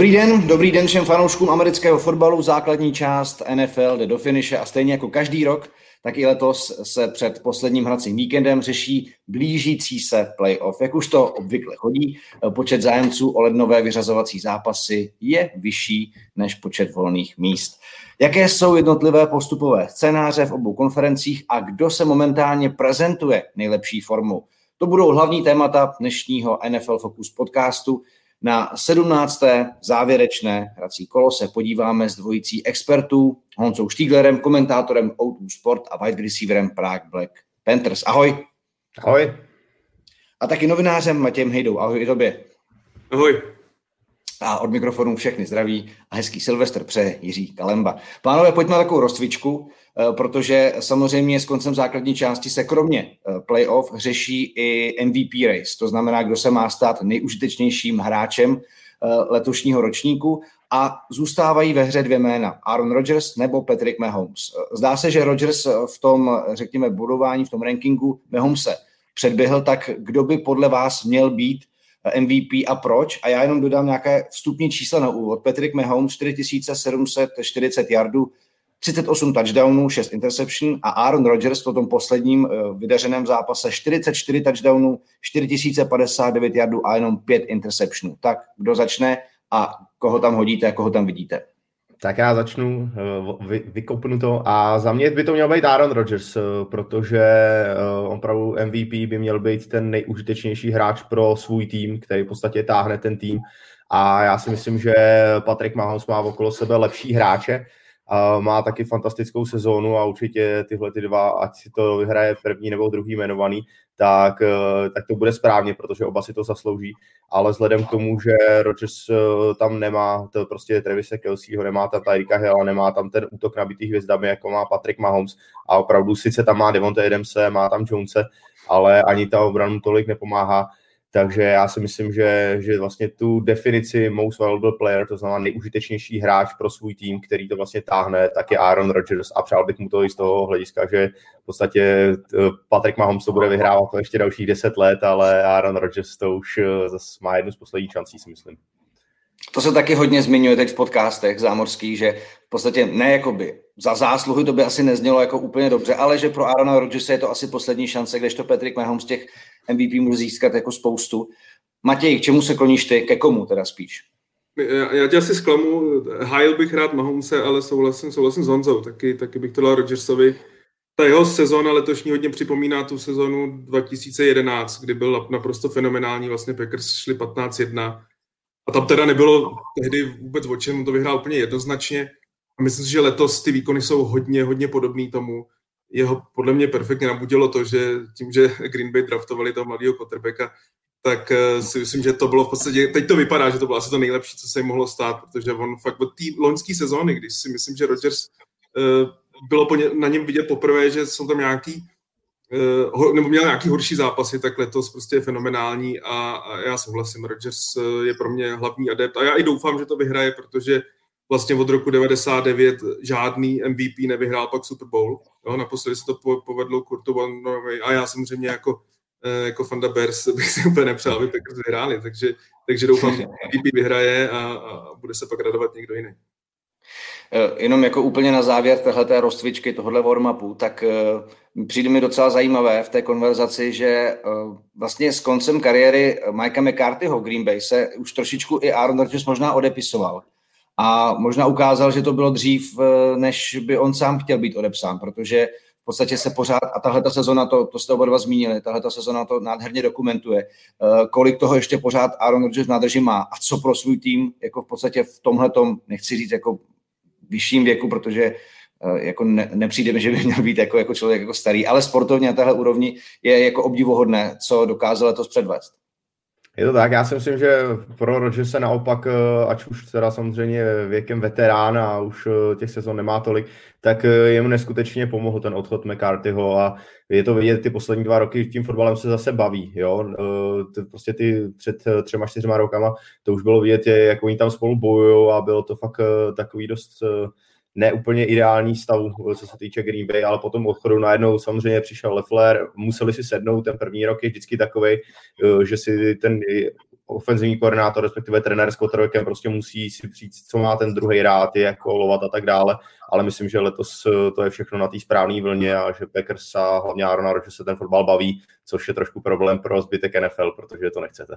Dobrý den, dobrý den všem fanouškům amerického fotbalu. Základní část NFL jde do finiše a stejně jako každý rok, tak i letos se před posledním hracím víkendem řeší blížící se playoff. Jak už to obvykle chodí, počet zájemců o lednové vyřazovací zápasy je vyšší než počet volných míst. Jaké jsou jednotlivé postupové scénáře v obou konferencích a kdo se momentálně prezentuje nejlepší formou? To budou hlavní témata dnešního NFL Focus podcastu. Na 17. závěrečné hrací kolo se podíváme s dvojicí expertů Honzou Štíglerem, komentátorem O2 Sport a wide receiverem Prague Black Panthers. Ahoj. Ahoj. A taky novinářem Matějem Hejdou. Ahoj i tobě. Ahoj. A od mikrofonu všechny zdraví a hezký Silvestr přeje Jiří Kalemba. Pánové, pojďme na takovou rozcvičku, eh, protože samozřejmě s koncem základní části se kromě eh, playoff řeší i MVP race, to znamená, kdo se má stát nejužitečnějším hráčem eh, letošního ročníku a zůstávají ve hře dvě jména, Aaron Rodgers nebo Patrick Mahomes. Zdá se, že Rodgers v tom, řekněme, budování, v tom rankingu Mahomese předběhl, tak kdo by podle vás měl být MVP a proč. A já jenom dodám nějaké vstupní čísla na úvod. Patrick Mahomes 4740 yardů, 38 touchdownů, 6 interception a Aaron Rodgers v tom posledním uh, vydařeném zápase 44 touchdownů, 4059 yardů a jenom 5 interceptionů. Tak kdo začne a koho tam hodíte a koho tam vidíte? Tak já začnu, eh, vy, vykopnu to. A za mě by to měl být Aaron Rodgers, eh, protože eh, opravdu MVP by měl být ten nejužitečnější hráč pro svůj tým, který v podstatě táhne ten tým. A já si myslím, že Patrick Mahomes má okolo sebe lepší hráče, má taky fantastickou sezónu a určitě tyhle ty dva, ať si to vyhraje první nebo druhý jmenovaný, tak, eh, tak to bude správně, protože oba si to zaslouží. Ale vzhledem k tomu, že Rodgers eh, tam nemá to prostě Trevise Kelseyho, nemá tam Tyrika Hill, nemá tam ten útok nabitý hvězdami, jako má Patrick Mahomes a opravdu sice tam má Devonta Adamse, má tam Jonese, ale ani ta obranu tolik nepomáhá, takže já si myslím, že, že vlastně tu definici most valuable player, to znamená nejužitečnější hráč pro svůj tým, který to vlastně táhne, tak je Aaron Rodgers a přál bych mu to i z toho hlediska, že v podstatě eh, Patrick Mahomes to bude vyhrávat to ještě dalších deset let, ale Aaron Rodgers to už eh, zase má jednu z posledních šancí, si myslím. To se taky hodně zmiňuje teď v podcastech zámorských, že v podstatě ne jakoby za zásluhy to by asi neznělo jako úplně dobře, ale že pro Aarona Rodgersa je to asi poslední šance, kdežto Patrick Mahomes těch MVP může získat jako spoustu. Matěj, k čemu se kloníš ty, ke komu teda spíš? Já, já tě asi zklamu, hájil bych rád Mahomese, ale souhlasím, souhlasím s Honzou, taky, taky bych to dal Rodgersovi. Ta jeho sezóna letošní hodně připomíná tu sezónu 2011, kdy byl naprosto fenomenální, vlastně Packers šli 15-1 a tam teda nebylo tehdy vůbec o čem, to vyhrál úplně jednoznačně. A myslím si, že letos ty výkony jsou hodně, hodně podobný tomu. Jeho podle mě perfektně nabudilo to, že tím, že Green Bay draftovali toho mladého quarterbacka, tak eh, si myslím, že to bylo v podstatě, teď to vypadá, že to bylo asi to nejlepší, co se jim mohlo stát, protože on fakt od té loňské sezóny, když si myslím, že Rodgers uh, bylo na něm vidět poprvé, že jsou tam nějaký nebo měl nějaký horší zápasy, tak letos prostě je fenomenální a, a já souhlasím, Rodgers je pro mě hlavní adept a já i doufám, že to vyhraje, protože vlastně od roku 99 žádný MVP nevyhrál pak Super Bowl. Jo, naposledy se to povedlo Kurtu Warnerovi a já samozřejmě jako, eh, jako fanda Bears bych si úplně nepřál, aby Packers vyhráli, takže, takže doufám, že MVP vyhraje a, a bude se pak radovat někdo jiný. Eh, jenom jako úplně na závěr téhleté rozcvičky, tohohle warm-upu, tak přijde mi docela zajímavé v té konverzaci, že uh, vlastně s koncem kariéry Mikea McCarthyho Green Bay se už trošičku i Aaron Rodgers možná odepisoval. A možná ukázal, že to bylo dřív, eh, než by on sám chtěl být odepsán, protože v podstatě se pořád, a tahle ta sezona, to, to jste oba dva zmínili, tahle ta sezona to nádherně dokumentuje, eh, kolik toho ještě pořád Aaron Rodgers nádrži má a co pro svůj tým, jako v podstatě v tomhle nechci říct jako vyšším věku, protože eh, jako ne, nepřijde mi, že by měl být jako, jako člověk jako starý, ale sportovně na téhle úrovni je jako obdivuhodné, co dokázal letos předvést. Je to tak, já si myslím, že pro se naopak, eh, ať už teda samozřejmě věkem veterán a už eh, těch sezon nemá tolik, tak eh, jemu neskutečně pomohl ten odchod McCarthyho a je to vidět, ty poslední dva roky tím fotbalem se zase baví, jo, prostě ty před třema, čtyřma rokama, to už bylo vidět, jak oni tam spolu bojují a bylo to fakt takový dost ne úplně ideální stav, co se týče Green Bay, ale potom odchodu najednou samozřejmě přišel Leffler, museli si sednout, ten první rok je vždycky takový, eh, že si ten ofenzivní koordinátor, respektive trenér s quarterbackem prostě musí si přijít, co má ten druhý rád, je jako lovat a tak dále, ale myslím, že letos to je všechno na té správné vlně a že Packers a hlavně Aaron že se ten fotbal baví, což je trošku problém pro zbytek NFL, protože to nechcete.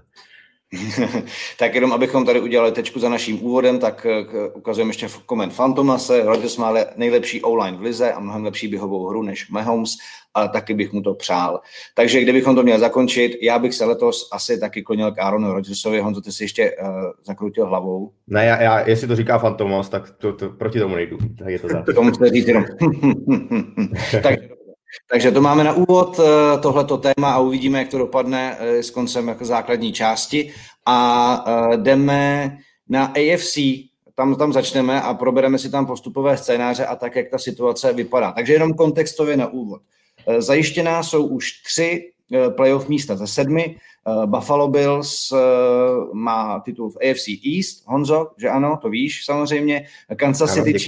tak jenom abychom tady udělali tečku za naším úvodem, tak eh, ukazujeme ještě koment Fantomase. Rodgers má nejlepší online v lize a mnohem lepší běhovou hru než Mahomes, ale taky bych mu to přál. Takže kdybychom to měli zakončit, já bych se letos asi taky klonil k Aaronu Rodgersovi. Honzo, ty si ještě uh, zakrutil hlavou. Ne, já, já, jestli to říká Fantomas, tak to, to, proti tomu nejdu. Tak je to tak. tomu říct jenom. tak, takže to máme na úvod eh, tohleto téma a uvidíme, jak to dopadne eh, s koncem jako základní části. A eh, jdeme na AFC, tam, tam začneme a probereme si tam postupové scénáře a tak, jak ta situace vypadá. Takže jenom kontextově na úvod. Zajištěná jsou už tři playoff místa ze sedmi. Buffalo Bills má titul v AFC East, Honzo, že ano, to víš samozřejmě. Kansas City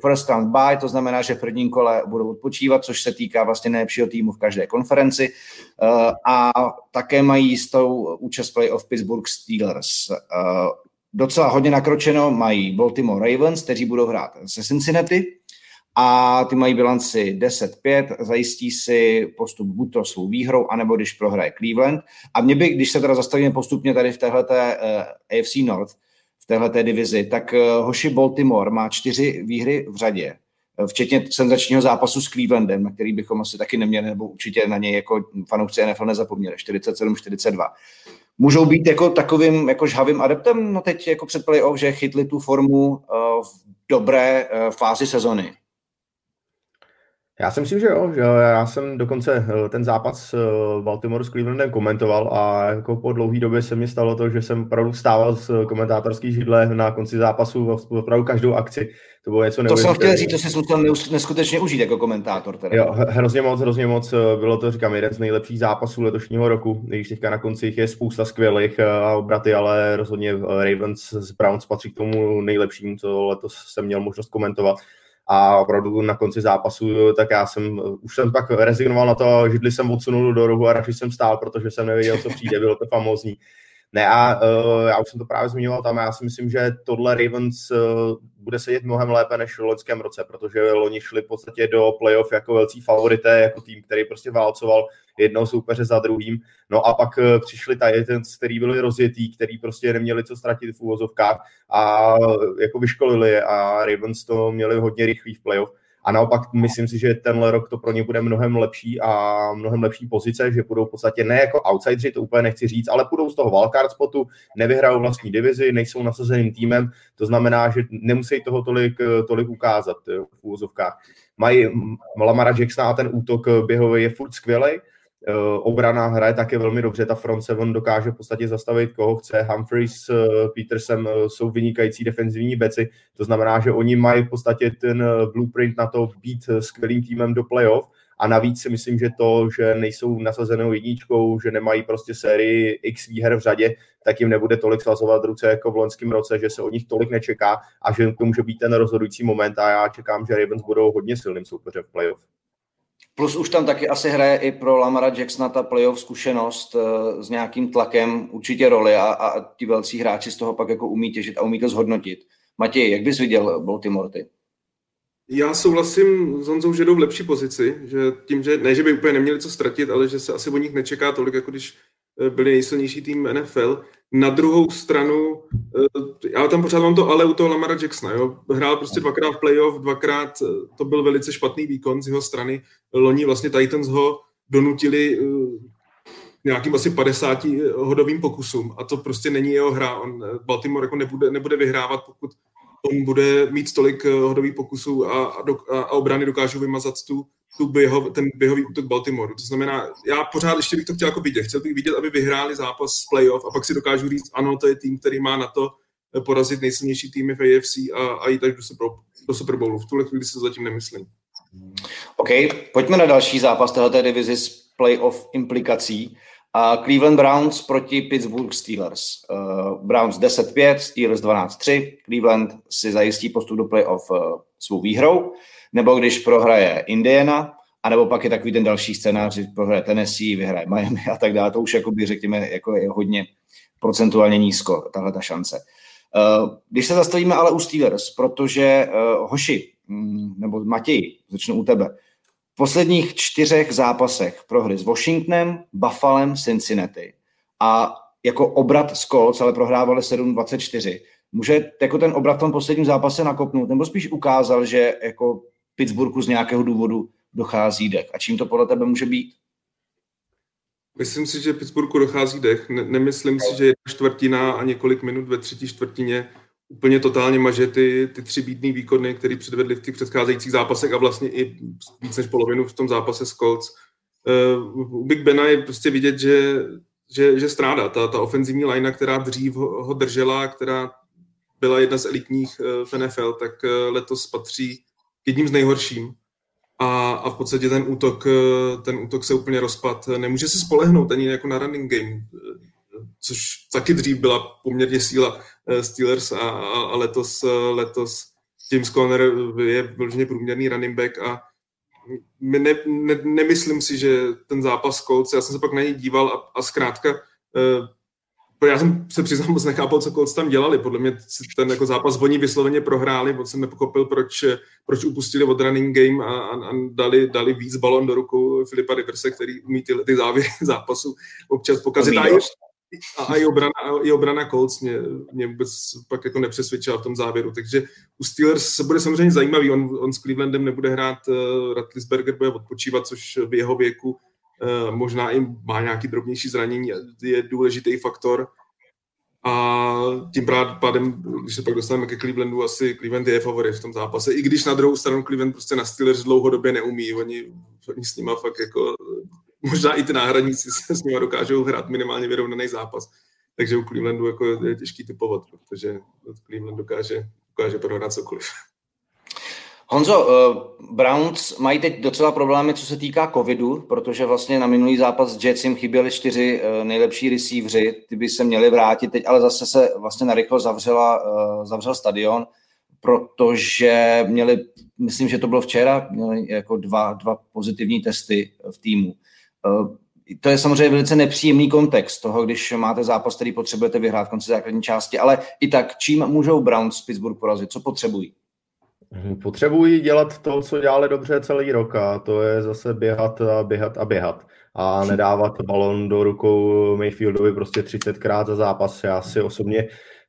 first round bye, to znamená, že v prvním kole budou odpočívat, což se týká vlastně nejlepšího týmu v každé konferenci. Uh, a také mají jistou účast playoff Pittsburgh Steelers. Uh, docela hodně nakročeno mají Baltimore Ravens, kteří budou hrát se Cincinnati a ty mají bilanci 10-5, zajistí si postup buď to svou výhrou, anebo když prohraje Cleveland. A mě by, když se teda zastavíme postupně tady v téhleté uh, AFC North, téhle divizi, tak eh, hoši Baltimore má čtyři výhry v řadě, eh, včetně senzačního zápasu s Clevelandem, na který bychom asi taky neměli, nebo určitě na něj jako fanoušci NFL nezapomněli, 47-42. Můžou být jako takovým jako žhavým adeptem, no teď jako před playoff, že chytli tu formu uh, v dobré fázi sezony. Já si myslím, že jo, že já jsem dokonce eh, ten zápas eh, Baltimore s Clevelandem komentoval a jako po dlouhé době se mi stalo to, že jsem opravdu stával z komentátorský židle na konci zápasu opravdu každou akci. To bylo něco To jsem chtěl říct, to jsi musel neskutečně užít jako komentátor. Teda. Jo, hrozně moc, hrozně moc. Eh, bylo to, říkám, jeden z nejlepších zápasů letošního roku. Když teďka na konci je spousta skvělých obraty, ale rozhodně Ravens z Browns patří k tomu nejlepšímu, co letos jsem měl možnost komentovat a opravdu na konci zápasu, tak já jsem, už jsem pak rezignoval na to, židli jsem odsunul do rohu a radši jsem stál, protože jsem nevěděl, co přijde, bylo to famózní. Ne a uh, já už jsem to právě zmiňoval tam, já si myslím, že tohle Ravens uh, bude sedět mnohem lépe než v loňském roce, protože loni šli v podstatě do playoff jako velcí favorité, jako tým, který prostě válcoval jednoho soupeře za druhým. No a pak uh, přišli Titans, který byli rozjetý, který prostě neměli co ztratit v úvozovkách a jako vyškolili je a Ravens to měli hodně rychlý v playoff. A naopak myslím si, že tenhle rok to pro ně bude mnohem lepší a mnohem lepší pozice, že budou v podstatě ne jako outsideri, to úplně nechci říct, ale budou z toho wildcard spotu, nevyhrajou vlastní divizi, nejsou nasazeným týmem, to znamená, že nemusí toho tolik, tolik ukázat v úvozovkách. Mají Lamara Jacksona a ten útok běhový je furt skvělý, Eh, obrana hraje také velmi dobře, ta front seven dokáže v podstatě zastavit koho chce. Humphreys, eh, Peterson eh, jsou vynikající defenzivní beci, to znamená, že oni mají v podstatě ten blueprint na to být skvělým týmem do playoff a navíc si myslím, že to, že nejsou nasazenou jedničkou, že nemají prostě sérii x výher v řadě, tak jim nebude tolik svazovat ruce jako v loňském roce, že se o nich tolik nečeká a že to může být ten rozhodující moment a já čekám, že Ravens budou hodně silným soupeřem v playoff. Plus už tam taky asi hraje i pro Lamara Jacksona ta playoff zkušenost uh, s nějakým tlakem určitě roli a, a ti velcí hráči z toho pak jako umí těžit a umí to zhodnotit. Matěj, jak bys viděl Baltimore ty? Já souhlasím s Honzou, že jdou v lepší pozici, že tím, že ne, že by úplně neměli co ztratit, ale že se asi o nich nečeká tolik, jako když eh, byli nejsilnější tým NFL. Na druhou stranu, eh, já tam pořád mám to ale u toho Lamara Jacksona, jo. Hrál prostě dvakrát v playoff, dvakrát eh, to byl velice špatný výkon z jeho strany. Loni vlastně Titans ho donutili eh, nějakým asi 50 hodovým pokusům a to prostě není jeho hra. On Baltimore jako nebude, nebude vyhrávat, pokud on bude mít tolik hodových pokusů a, a, a obrany dokážou vymazat tu, tu běhov, ten běhový útok Baltimore. To znamená, já pořád ještě bych to chtěl jako vidět. Chtěl bych vidět, aby vyhráli zápas z playoff a pak si dokážu říct, ano, to je tým, který má na to eh, porazit nejsilnější týmy v AFC a, a jít až do Super, do Super Bowlu. V tuhle chvíli to zatím nemyslím. OK, pojďme na další zápas této divizi s playoff implikací. Uh, Cleveland Browns proti Pittsburgh Steelers. Uh, Browns 10-5, Steelers 12-3. Cleveland si zajistí postup do playoff uh, svou výhrou nebo když prohraje Indiana, A nebo pak je takový ten další scénář, že prohraje Tennessee, vyhraje Miami a tak dále. To už jakoby, řekněme, jako je hodně procentuálně nízko, tahle ta šance. Eh, když se zastavíme ale u Steelers, protože uh, Hoši, mm, nebo Matěj, začnu u tebe, v posledních čtyřech zápasech prohry s Washingtonem, Buffalem, Cincinnati a jako obrat z Colts, ale prohrávali 7-24. Může jako ten obrat v tom posledním zápase nakopnout, nebo spíš ukázal, že jako Pittsburghu z nějakého důvodu dochází dech. A čím to podle tebe může být? Myslím si, že Pittsburghu dochází dech. Ne- nemyslím si, že jedna čtvrtina a několik minut ve třetí čtvrtině úplně totálně maže ty, ty tři bídný výkony, které předvedli v těch předcházejících zápasech a vlastně i víc než polovinu v tom zápase s Colts. Uh, u Big Bena je prostě vidět, že, že, že strádá. Ta, ta ofenzivní linea, která dřív ho, ho držela, která byla jedna z elitních uh, v NFL, tak uh, letos patří jedním z nejhorším a, a v podstatě ten útok, eh, ten útok se úplně rozpad. Nemůže se spolehnout ani jako na running game, eh, což taky dřív byla poměrně síla eh, Steelers a, a, a letos, letos James Conner je vloženě průměrný running back a ne, ne, nemyslím si, že ten zápas Colts, já jsem se pak na něj díval a, a zkrátka já jsem se přiznal, moc nechápal, co Colts tam dělali. Podle mě ten jako zápas oni vysloveně prohráli, moc jsem nepochopil, proč, proč upustili od running game a, a, a dali, dali víc balon do rukou Filipa Riverse, který umí ty, ty závěry zápasu občas pokazit. A, a, a i, obrana, i obrana Colts mě, mě vůbec pak jako nepřesvědčila v tom závěru. Takže u Steelers se bude samozřejmě zajímavý. On, on s Clevelandem nebude hrát, uh, Ratlisberger bude odpočívat, což v jeho věku Eh, možná i má nějaký drobnější zranění, je důležitý faktor. A tím pádem, když se pak dostaneme ke Clevelandu, asi Cleveland je favorit v tom zápase. I když na druhou stranu Cleveland prostě na Steelers dlouhodobě neumí. Oni, oni s nima fakt jako, možná i ty náhradníci se s nimi dokážou hrát minimálně vyrovnaný zápas. Takže u Clevelandu jako je těžký typovat, protože Cleveland dokáže, dokáže prohrát cokoliv. Honzo, uh, Browns mají teď docela problémy, co se týká covidu, protože vlastně na minulý zápas s Jets jim chyběli čtyři uh, nejlepší receivři, ty by se měli vrátit teď, ale zase se vlastně narychlo zavřela, uh, zavřel stadion, protože měli, myslím, že to bylo včera, měli jako dva, dva pozitivní testy v týmu. Uh, to je samozřejmě velice nepříjemný kontext toho, když máte zápas, který potřebujete vyhrát v konci základní části, ale i tak, čím můžou Browns Pittsburgh porazit, co potřebují? Mhm, potřebují dělat to, co dělali dobře celý rok a to je zase běhat a běhat a běhat a nedávat balon do rukou Mayfieldovi prostě 30krát za zápas. Já si osobně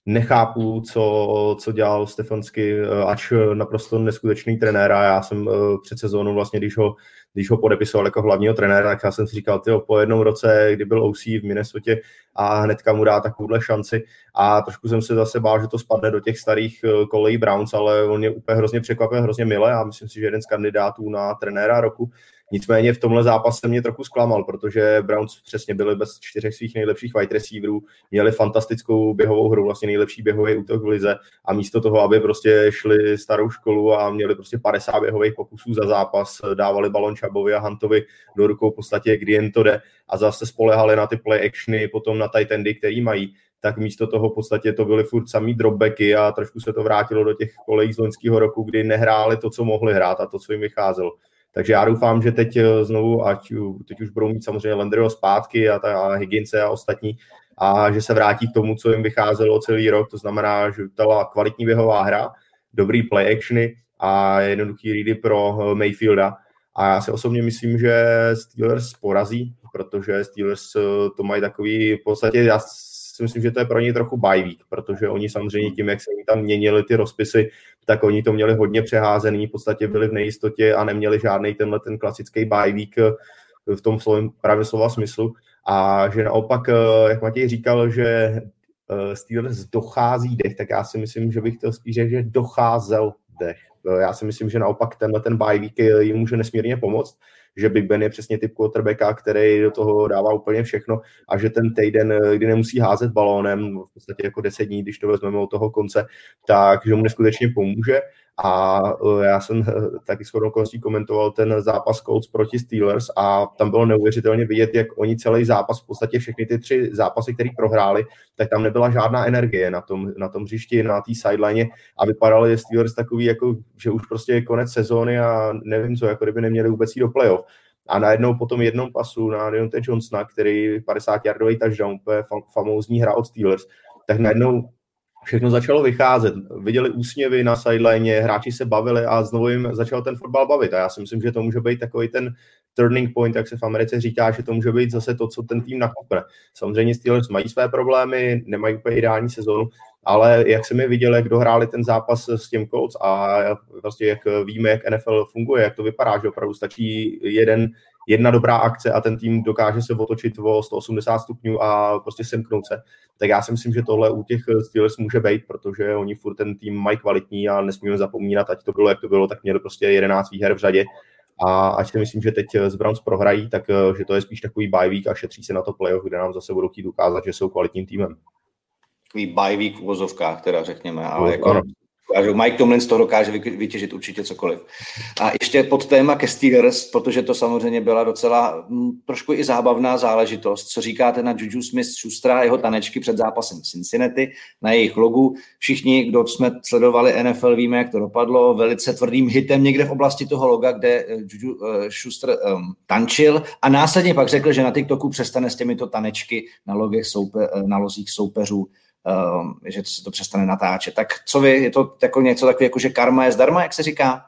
nechápu, co, co dělal Stefansky, ač naprosto neskutečný trenér a já jsem eh, před sezónou vlastně, když ho když ho podepisoval jako hlavního trenéra, tak já jsem si říkal, tyjo, po jednom roce, kdy byl OC v Minnesota a hnedka mu dá takovouhle šanci. A trošku jsem se zase bál, že to spadne do těch starých eh, kolejí Browns, ale on je úplně hrozně překvapil, hrozně milé a myslím si, že jeden z kandidátů na trenéra roku Nicméně v tomhle zápase mě trochu zklamal, protože Browns přesně byli bez čtyřech svých nejlepších wide receiverů, měli fantastickou běhovou hru, vlastně nejlepší běhový útok v lize a místo toho, aby prostě šli starou školu a měli prostě 50 běhových pokusů za zápas, dávali balon Čabovi a Huntovi do rukou v podstatě, kdy jen to jde a zase spolehali na ty play actiony, potom na tight endy, který mají, tak místo toho v podstatě to byly furt samý dropbacky a trošku se to vrátilo do těch kolejí z loňského roku, kdy nehráli to, co mohli hrát a to, co jim vycházelo. Takže já doufám, že teď eh, znovu, ať teď už budou mít samozřejmě Landryho zpátky a, ta, a Higginse a ostatní, a že se vrátí k tomu, co jim vycházelo celý rok, to znamená, že byla kvalitní běhová hra, dobrý play actiony a jednoduchý ready pro eh, Mayfielda. A já si osobně myslím, že Steelers porazí, protože Steelers eh, to mají takový, v podstatě já si myslím, že to je pro ně trochu week, protože oni samozřejmě tím, jak se jim tam měnili ty rozpisy, tak oni to měli hodně přeházený, v podstatě byli v nejistotě a neměli žádný tenhle ten klasický bye week eh, v tom slovem právě slova smyslu. A že naopak, eh, jak Matěj říkal, že eh, Steelers dochází dech, tak já si myslím, že bych chtěl spíš říct, že docházel dech. Já si myslím, že naopak tenhle ten bye week jim může nesmírně pomoct, že Big Ben je přesně typ quarterbacka, který do toho dává úplně všechno a že ten týden, kdy nemusí házet balónem, v podstatě jako deset dní, když to vezmeme od toho konce, tak že mu neskutečně pomůže a e, já jsem e, taky s okolností komentoval ten zápas Colts proti Steelers a tam bylo neuvěřitelně vidět, jak oni celý zápas, v podstatě všechny ty tři zápasy, které prohráli, tak tam nebyla žádná energie na tom, na tom hřišti, na té sideline a vypadali Steelers takový, jako, že už prostě je konec sezóny a nevím co, jako kdyby neměli vůbec jít do playoff. A najednou po tom jednom pasu na Deontay Johnsona, který 50-yardový touchdown, úplně famózní hra od Steelers, tak najednou všechno začalo vycházet. Viděli úsměvy na sideline, hráči se bavili a znovu jim začal ten fotbal bavit. A já si myslím, že to může být takový ten turning point, jak se v Americe říká, že to může být zase to, co ten tým nakupne. Samozřejmě Steelers mají své problémy, nemají úplně ideální sezónu, ale jak jsme viděli, jak dohráli ten zápas s tím Colts a vlastně jak víme, jak NFL funguje, jak to vypadá, že opravdu stačí jeden jedna dobrá akce a ten tým dokáže se otočit o 180 stupňů a prostě semknout se. Tak já si myslím, že tohle u těch Steelers může být, protože oni furt ten tým mají kvalitní a nesmíme zapomínat, ať to bylo, jak to bylo, tak měli prostě 11 výher v řadě. A ať si myslím, že teď z Browns prohrají, tak že to je spíš takový bye week a šetří se na to playoff, kde nám zase budou chtít ukázat, že jsou kvalitním týmem. Takový bye week v uvozovkách, teda řekněme, ale no, jako ano dokážou. Mike Tomlin z toho dokáže vytěžit určitě cokoliv. A ještě pod téma ke Steelers, protože to samozřejmě byla docela m, hm, trošku i zábavná záležitost. Co říkáte na Juju Smith-Schustera a jeho tanečky před zápasem Cincinnati, na jejich logu. Všichni, kdo jsme sledovali NFL, víme, jak to dopadlo. Velice tvrdým hitem někde v oblasti toho loga, kde eh, Juju uh, Schuster um, tančil a následně pak řekl, že na TikToku přestane s těmito tanečky na, logech soupe, na lozích soupeřů že se to přestane natáčet. Tak co vy, je to jako něco takové, jako že karma je zdarma, jak se říká?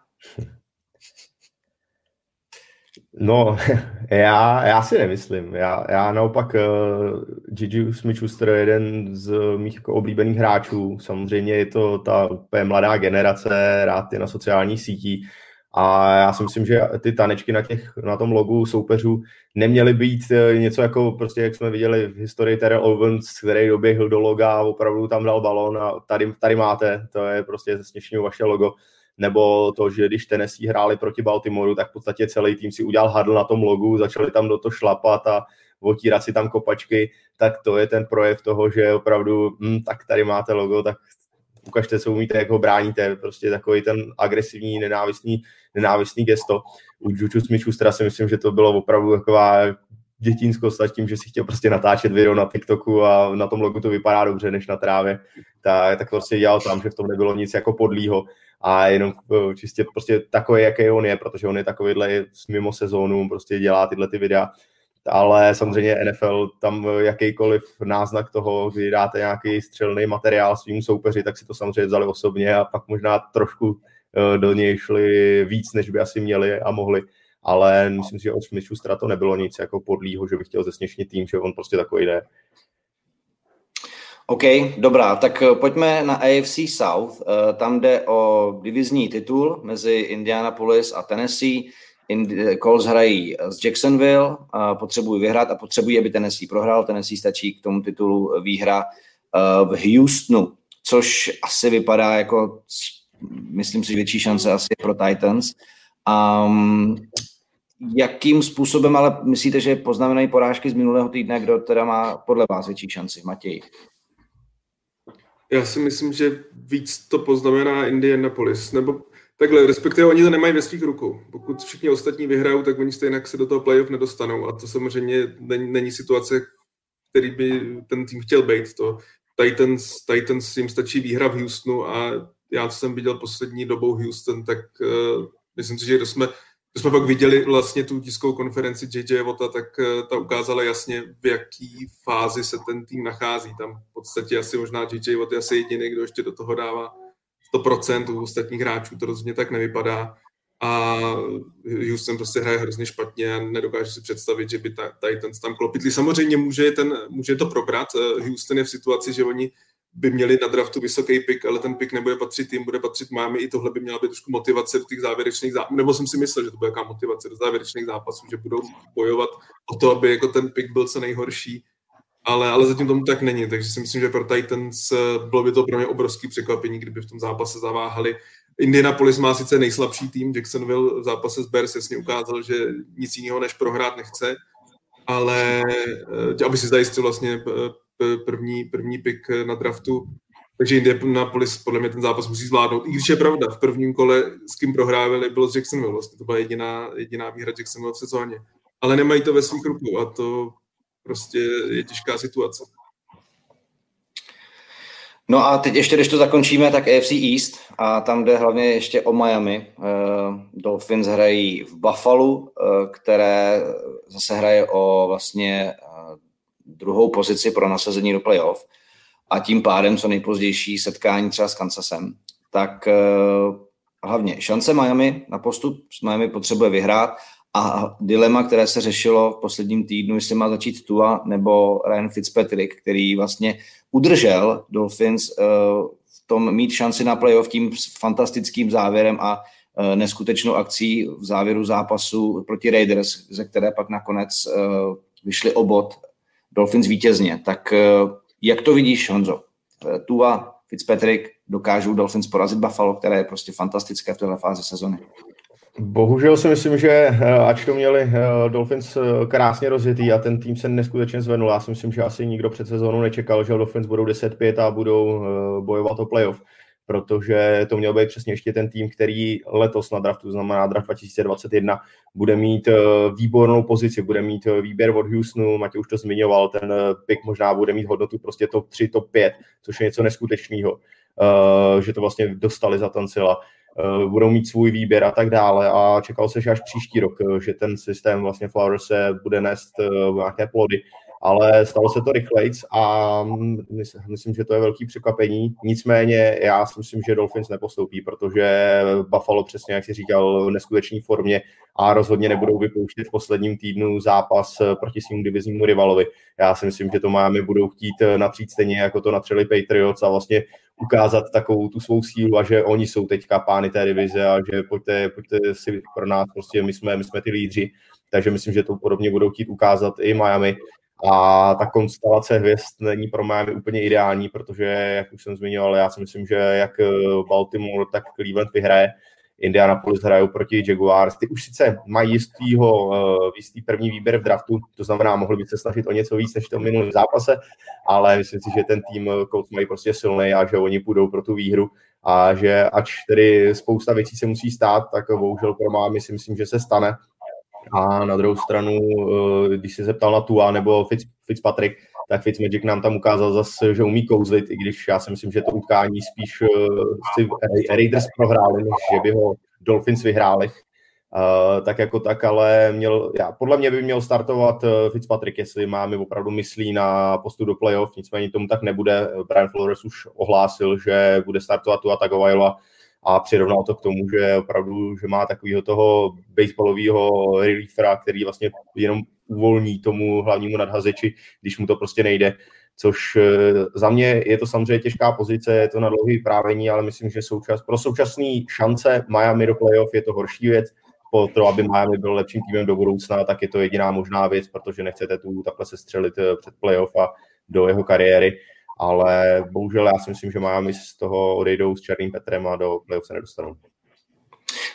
No, já, já si nemyslím. Já, já naopak uh, Gigi Smith-Schuster je jeden z mých jako oblíbených hráčů. Samozřejmě je to ta úplně mladá generace, rád je na sociálních sítích. A já si myslím, že ty tanečky na, těch, na tom logu soupeřů neměly být eh, něco jako prostě, jak jsme viděli v historii Terrell Owens, který doběhl do loga a opravdu tam dal balon a tady, tady máte, to je prostě zesměšňují vaše logo. Nebo to, že když Tennessee hráli proti Baltimoru, tak v podstatě celý tým si udělal hadl na tom logu, začali tam do to šlapat a otírat si tam kopačky, tak to je ten projev toho, že opravdu, hm, tak tady máte logo, tak ukažte, co umíte, jak ho bráníte, prostě takový ten agresivní, nenávistný, nenávistný gesto. U Juju Smith si myslím, že to bylo opravdu taková dětinskost a tím, že si chtěl prostě natáčet video na TikToku a na tom logu to vypadá dobře než na trávě, tak, tak prostě dělal tam, že v tom nebylo nic jako podlýho a jenom eh, čistě prostě takový, jaký on je, protože on je takovýhle mimo sezónu, prostě dělá tyhle ty videa ale samozřejmě NFL tam jakýkoliv náznak toho, kdy dáte nějaký střelný materiál svým soupeři, tak si to samozřejmě vzali osobně a pak možná trošku eh, do něj šli víc, než by asi měli a mohli. Ale myslím si, že od Smithstra to nebylo nic jako podlýho, že bych chtěl zesměšnit tým, že on prostě takový jde. OK, dobrá, tak eh, pojďme na AFC South. Eh, tam jde o divizní titul mezi Indianapolis a Tennessee. Colts hrají z Jacksonville, potřebují vyhrát a potřebují, aby Tennessee prohrál. Tennessee stačí k tomu titulu výhra eh, v Houstonu, což asi vypadá jako, myslím si, větší šance asi pro Titans. Um, jakým způsobem ale myslíte, že poznamenají porážky z minulého týdne, kdo teda má podle vás větší šanci? Matěj. Já si myslím, že víc to poznamená Indianapolis, nebo Takhle, respektive oni to nemají ve svých rukou. Pokud všichni ostatní vyhrajou, tak oni stejně se do toho playoff nedostanou. A to samozřejmě není, není situace, který by ten tým chtěl být. To Titans, Titans jim stačí výhra v Houstonu a já, co jsem viděl poslední dobou Houston, tak uh, myslím si, že když jsme, když jsme pak viděli vlastně tu tiskovou konferenci JJ Vota, tak uh, ta ukázala jasně, v jaký fázi se ten tým nachází. Tam v podstatě asi možná JJ Watt je asi jediný, kdo ještě do toho dává 100%, u ostatních hráčů to rozhodně tak nevypadá a Houston prostě hraje hrozně špatně a nedokáže si představit, že by Titans tam klopitli. Samozřejmě může, ten, může to probrat. Eh, Houston je v situaci, že oni by měli na draftu vysoký pick, ale ten pick nebude patřit tým, bude patřit Miami. I tohle by měla být trošku motivace do těch závěrečných zápasů. Nebo jsem si myslel, že to bude jaká motivace do závěrečných zápasů, že budou bojovat o to, aby jako ten pick byl co nejhorší ale, ale zatím tomu tak není, takže si myslím, že pro Titans eh, bylo by to pro mě obrovský překvapení, kdyby v tom zápase zaváhali. Indianapolis má sice nejslabší tým, Jacksonville v zápase s Bears jasně ukázal, že nic jiného než prohrát nechce, ale aby si zajistil vlastně první, první pick na draftu, takže Indianapolis podle mě ten zápas musí zvládnout. I když je pravda, v prvním kole s kým prohrávali, bylo s Jacksonville. Vlastně to byla jediná, jediná výhra Jacksonville v sezóně. Ale nemají to ve svých rukou a to prostě je těžká situace. No a teď ještě, když to zakončíme, tak AFC East a tam jde hlavně ještě o Miami. Uh, Dolphins hrají v Buffalo, které zase hraje o vlastně druhou pozici pro nasazení do playoff a tím pádem co nejpozdější setkání třeba s Kansasem. Tak hlavně šance Miami na postup, Miami potřebuje vyhrát a dilema, které se řešilo v posledním týdnu, jestli má začít Tua nebo Ryan Fitzpatrick, který vlastně udržel Dolphins uh, v tom mít šanci na playoff tím fantastickým závěrem a uh, neskutečnou akcí v závěru zápasu proti Raiders, ze které pak nakonec vyšli obod Dolphins vítězně. Tak jak to vidíš, Honzo? Tua, Fitzpatrick dokážou Dolphins porazit Buffalo, které je prostě fantastické v této fázi sezony. Bohužel si myslím, že eh, ač to měli eh, Dolphins eh, krásně rozjetý a ten tým se neskutečně zvednul, já si myslím, že asi nikdo před sezónou nečekal, že Dolphins budou 10-5 a budou bojovat o playoff, protože to měl být přesně ještě ten tým, který letos na draftu, znamená draft 2021, bude mít výbornou pozici, bude mít výběr od Houstonu, Matěj už to zmiňoval, ten pick možná bude mít hodnotu prostě top 3, top 5, což je něco neskutečného, že to vlastně dostali za Tancila. Eh, budou mít svůj výběr a tak dále a čekal se, že až příští rok, eh, že ten systém vlastně Flower se bude nést eh, nějaké plody, ale stalo se to rychlejc a myslím, že to je velký překvapení. Nicméně já si myslím, že Dolphins nepostoupí, protože Buffalo přesně, jak si říkal, v neskutečné formě a rozhodně nebudou vypouštět v posledním týdnu zápas proti svým diviznímu rivalovi. Já si myslím, že to máme budou chtít natřít stejně, jako to natřeli Patriots a vlastně ukázat takovou tu svou sílu a že oni jsou teďka pány té divize a že pojďte, pojďte si pro nás, prostě my jsme, my jsme ty lídři, takže myslím, že to podobně budou chtít ukázat i Miami. A ta konstelace hvězd není pro Miami úplně ideální, protože, jak už jsem zmiňoval, já si myslím, že jak Baltimore, tak Cleveland vyhraje. Indianapolis hrajou proti Jaguars. Ty už sice mají jistýho, uh, jistý první výběr v draftu, to znamená, mohli by se snažit o něco víc než v tom minulém zápase, ale myslím si, že ten tým eh, Colts mají prostě silný a že oni půjdou pro tu výhru a že ač tedy spousta věcí se musí stát, tak bohužel pro mámy si myslím, že se stane. A na druhou stranu, uh, když se zeptal na Tua nebo Fitz, Fitzpatrick, tak Fitzmagic nám tam ukázal zase, že umí kouzlit, i když já si myslím, že to utkání spíš uh, si Raiders prohráli, než že by ho Dolphins vyhráli. Uh, tak jako tak, ale měl, já, podle mě by měl startovat uh, Fitzpatrick, jestli máme opravdu myslí na postup do playoff, nicméně tomu tak nebude. Brian Flores už ohlásil, že bude startovat tu Tagovailoa a přirovnal to k tomu, že opravdu, že má takového toho baseballového reliefera, který vlastně jenom uvolní tomu hlavnímu nadhazeči, když mu to prostě nejde. Což eh, za mě je to samozřejmě těžká pozice, je to na dlouhý právení, ale myslím, že součas, pro současný šance Miami do playoff je to horší věc. Po to, aby Miami byl lepším týmem do budoucna, tak je to jediná možná věc, protože nechcete tu takhle se střelit eh, před playoff a do jeho kariéry. Ale bohužel já si myslím, že Miami z toho odejdou s Černým Petrem a do playoff se nedostanou.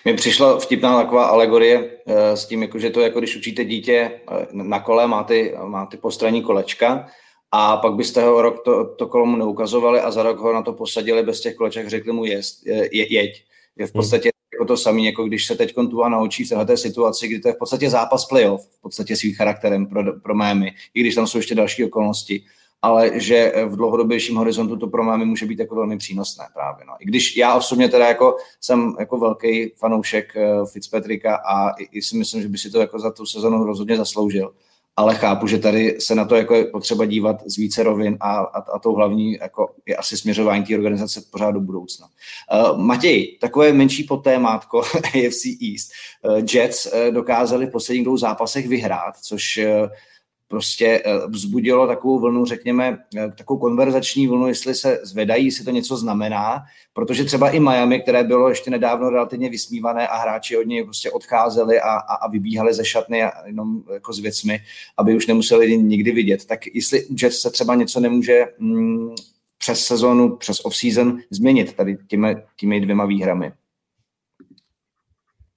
Mi přišla vtipná taková alegorie eh, s tím, jako, že to je jako když učíte dítě eh, na kole, má ty, má ty postranní kolečka a pak byste ho rok to, to kolo mu neukazovali a za rok ho na to posadili bez těch koleček, řekli mu jest, je, jeď. Je v hmm. podstatě jako to samé, jako když se teď tu a naučí v této situaci, kdy to je v podstatě zápas playoff, v podstatě svým charakterem pro, pro Miami, i když tam jsou ještě další okolnosti ale že v dlouhodobějším horizontu to pro mě může být jako velmi přínosné právě. No. I když já osobně teda jako jsem jako velký fanoušek eh, Fitzpatricka a i, i si myslím, že by si to jako za tu sezonu rozhodně zasloužil, ale chápu, že tady se na to jako je potřeba dívat z více rovin a, a, a tou hlavní jako je asi směřování té organizace pořád do budoucna. Uh, Matěj, takové menší potémátko AFC East. Uh, Jets uh, dokázali v posledních dvou zápasech vyhrát, což uh, prostě eh, vzbudilo takovou vlnu, řekněme, eh, takovou konverzační vlnu, jestli se zvedají, jestli to něco znamená, protože třeba i Miami, které bylo ještě nedávno relativně vysmívané a hráči od něj prostě odcházeli a, a, a vybíhali ze šatny a jenom jako s věcmi, aby už nemuseli nikdy vidět. Tak jestli Jets se třeba něco nemůže mm, přes sezonu, přes off-season změnit tady těmi, těmi dvěma výhrami.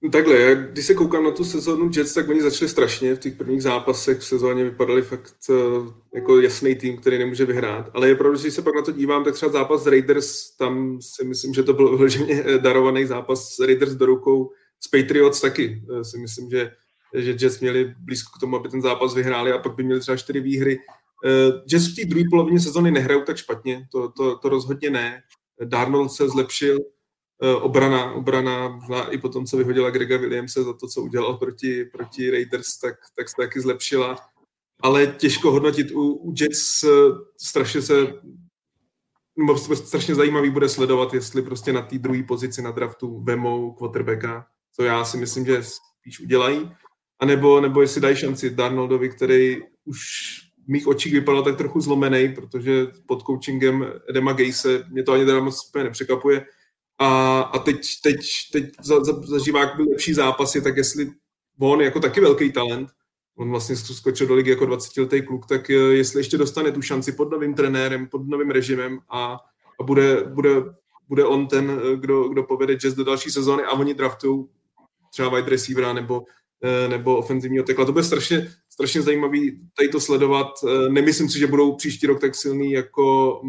No takhle, když se koukám na tu sezónu Jets, tak oni začali strašně v těch prvních zápasech v sezóně vypadali fakt eh, jako jasný tým, který nemůže vyhrát. Ale je pravda, že když se pak na to dívám, tak třeba zápas Raiders, tam si myslím, že to byl vyloženě darovaný zápas s Raiders do rukou s Patriots taky. Eh, si myslím, že, že Jets měli blízko k tomu, aby ten zápas vyhráli a pak by měli třeba čtyři výhry. Eh, Jets v té druhé polovině sezóny nehrajou tak špatně, to, to, to rozhodně ne. Darnold se zlepšil, Eh, obrana, obrana i po tom, co vyhodila Grega Williamse za to, co udělal proti, proti Raiders, tak, tak se taky zlepšila. Ale těžko hodnotit u, u Jets, eh, strašně se nebo strašně zajímavý bude sledovat, jestli prostě na té druhé pozici na draftu vemou quarterbacka, co já si myslím, že spíš udělají, a nebo, nebo jestli dají šanci Darnoldovi, který už v mých očích vypadal tak trochu zlomený, protože pod coachingem Edema Gejse mě to ani teda moc nepřekvapuje, a, a teď, teď, teď za, za, zažívá lepší zápasy, tak jestli on jako taky velký talent, on vlastně skočil do ligy jako 20-letý kluk, tak eh, jestli ještě dostane tu šanci pod novým trenérem, pod novým režimem a, a bude, bude, bude on ten, eh, kdo, kdo povede Jazz do další sezóny a oni draftují třeba wide receivera nebo, eh, nebo ofenzivního tekla. To bude strašně, strašně zajímavý tady to sledovat. Nemyslím si, že budou příští rok tak silný jako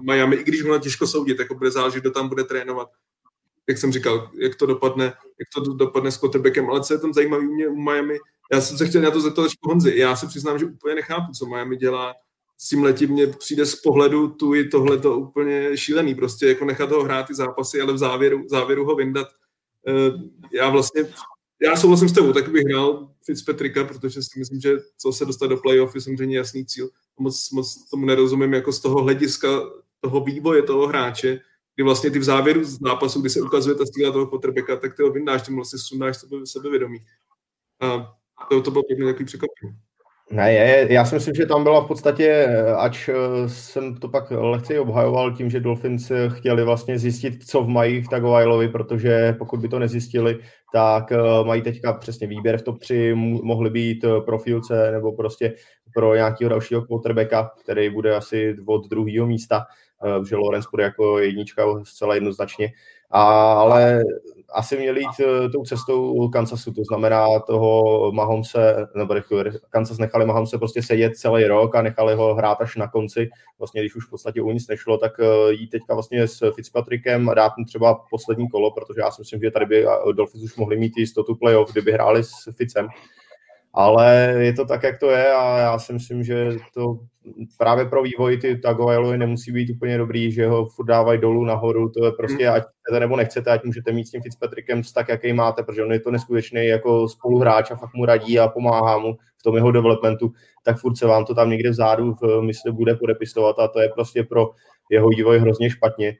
Miami, i když ono těžko soudit, jako bude záležet, kdo tam bude trénovat jak jsem říkal, jak to dopadne, jak to dopadne s quarterbackem, ale co je tam zajímavé u mě u Miami, já jsem se chtěl na to zeptat Honzi, já se přiznám, že úplně nechápu, co Miami dělá s tím letím, mně přijde z pohledu tu i tohle to úplně šílený, prostě jako nechat ho hrát ty zápasy, ale v závěru, v závěru ho vyndat. Eh, já vlastně, já souhlasím s tebou, tak bych hrál Fitzpatricka, protože si myslím, že co se dostat do playoff je samozřejmě jasný cíl. Moc, moc tomu nerozumím jako z toho hlediska toho vývoje toho hráče, kdy vlastně ty v závěru z zápasu, kdy se ukazuje ta síla toho quarterbacka, tak ty ho vyndáš, tím vlastně sundáš sebe, sebevědomí. A to, to bylo pro mě takový překvapení. Ne, je, já si myslím, že tam byla v podstatě, ač eh, jsem to pak lehce obhajoval tím, že Dolphins chtěli vlastně zjistit, co v mají v Tagovailovi, protože pokud by to nezjistili, tak eh, mají teďka přesně výběr v top 3, mohli být eh, pro nebo prostě pro nějakého dalšího quarterbacka, který bude asi od druhého místa. Eh, že Lorenz bude jako jednička zcela jednoznačně, ale asi měli jít eh, tou cestou Kansasu, to znamená toho Mahomse, nebo Kansas nechali Mahomse prostě sedět celý rok a nechali ho hrát až na konci, vlastně když už v podstatě u nic nešlo, tak eh, jít teďka vlastně s Fitzpatrickem a dát mu třeba poslední kolo, protože já si myslím, že tady by Dolphins už mohli mít jistotu playoff, kdyby hráli s Ficem ale je to tak, jak to je a já si myslím, že to právě pro vývoj ty Tagovailovi nemusí být úplně dobrý, že ho furt dávají dolů nahoru, to je prostě, hmm. ať chcete nebo nechcete, ať můžete mít s tím Fitzpatrickem tak, jaký máte, protože on je to neskutečný jako spoluhráč a fakt mu radí a pomáhá mu v tom jeho developmentu, tak furt se vám to tam někde vzadu v mysli bude podepisovat a to je prostě pro jeho vývoj hrozně špatně.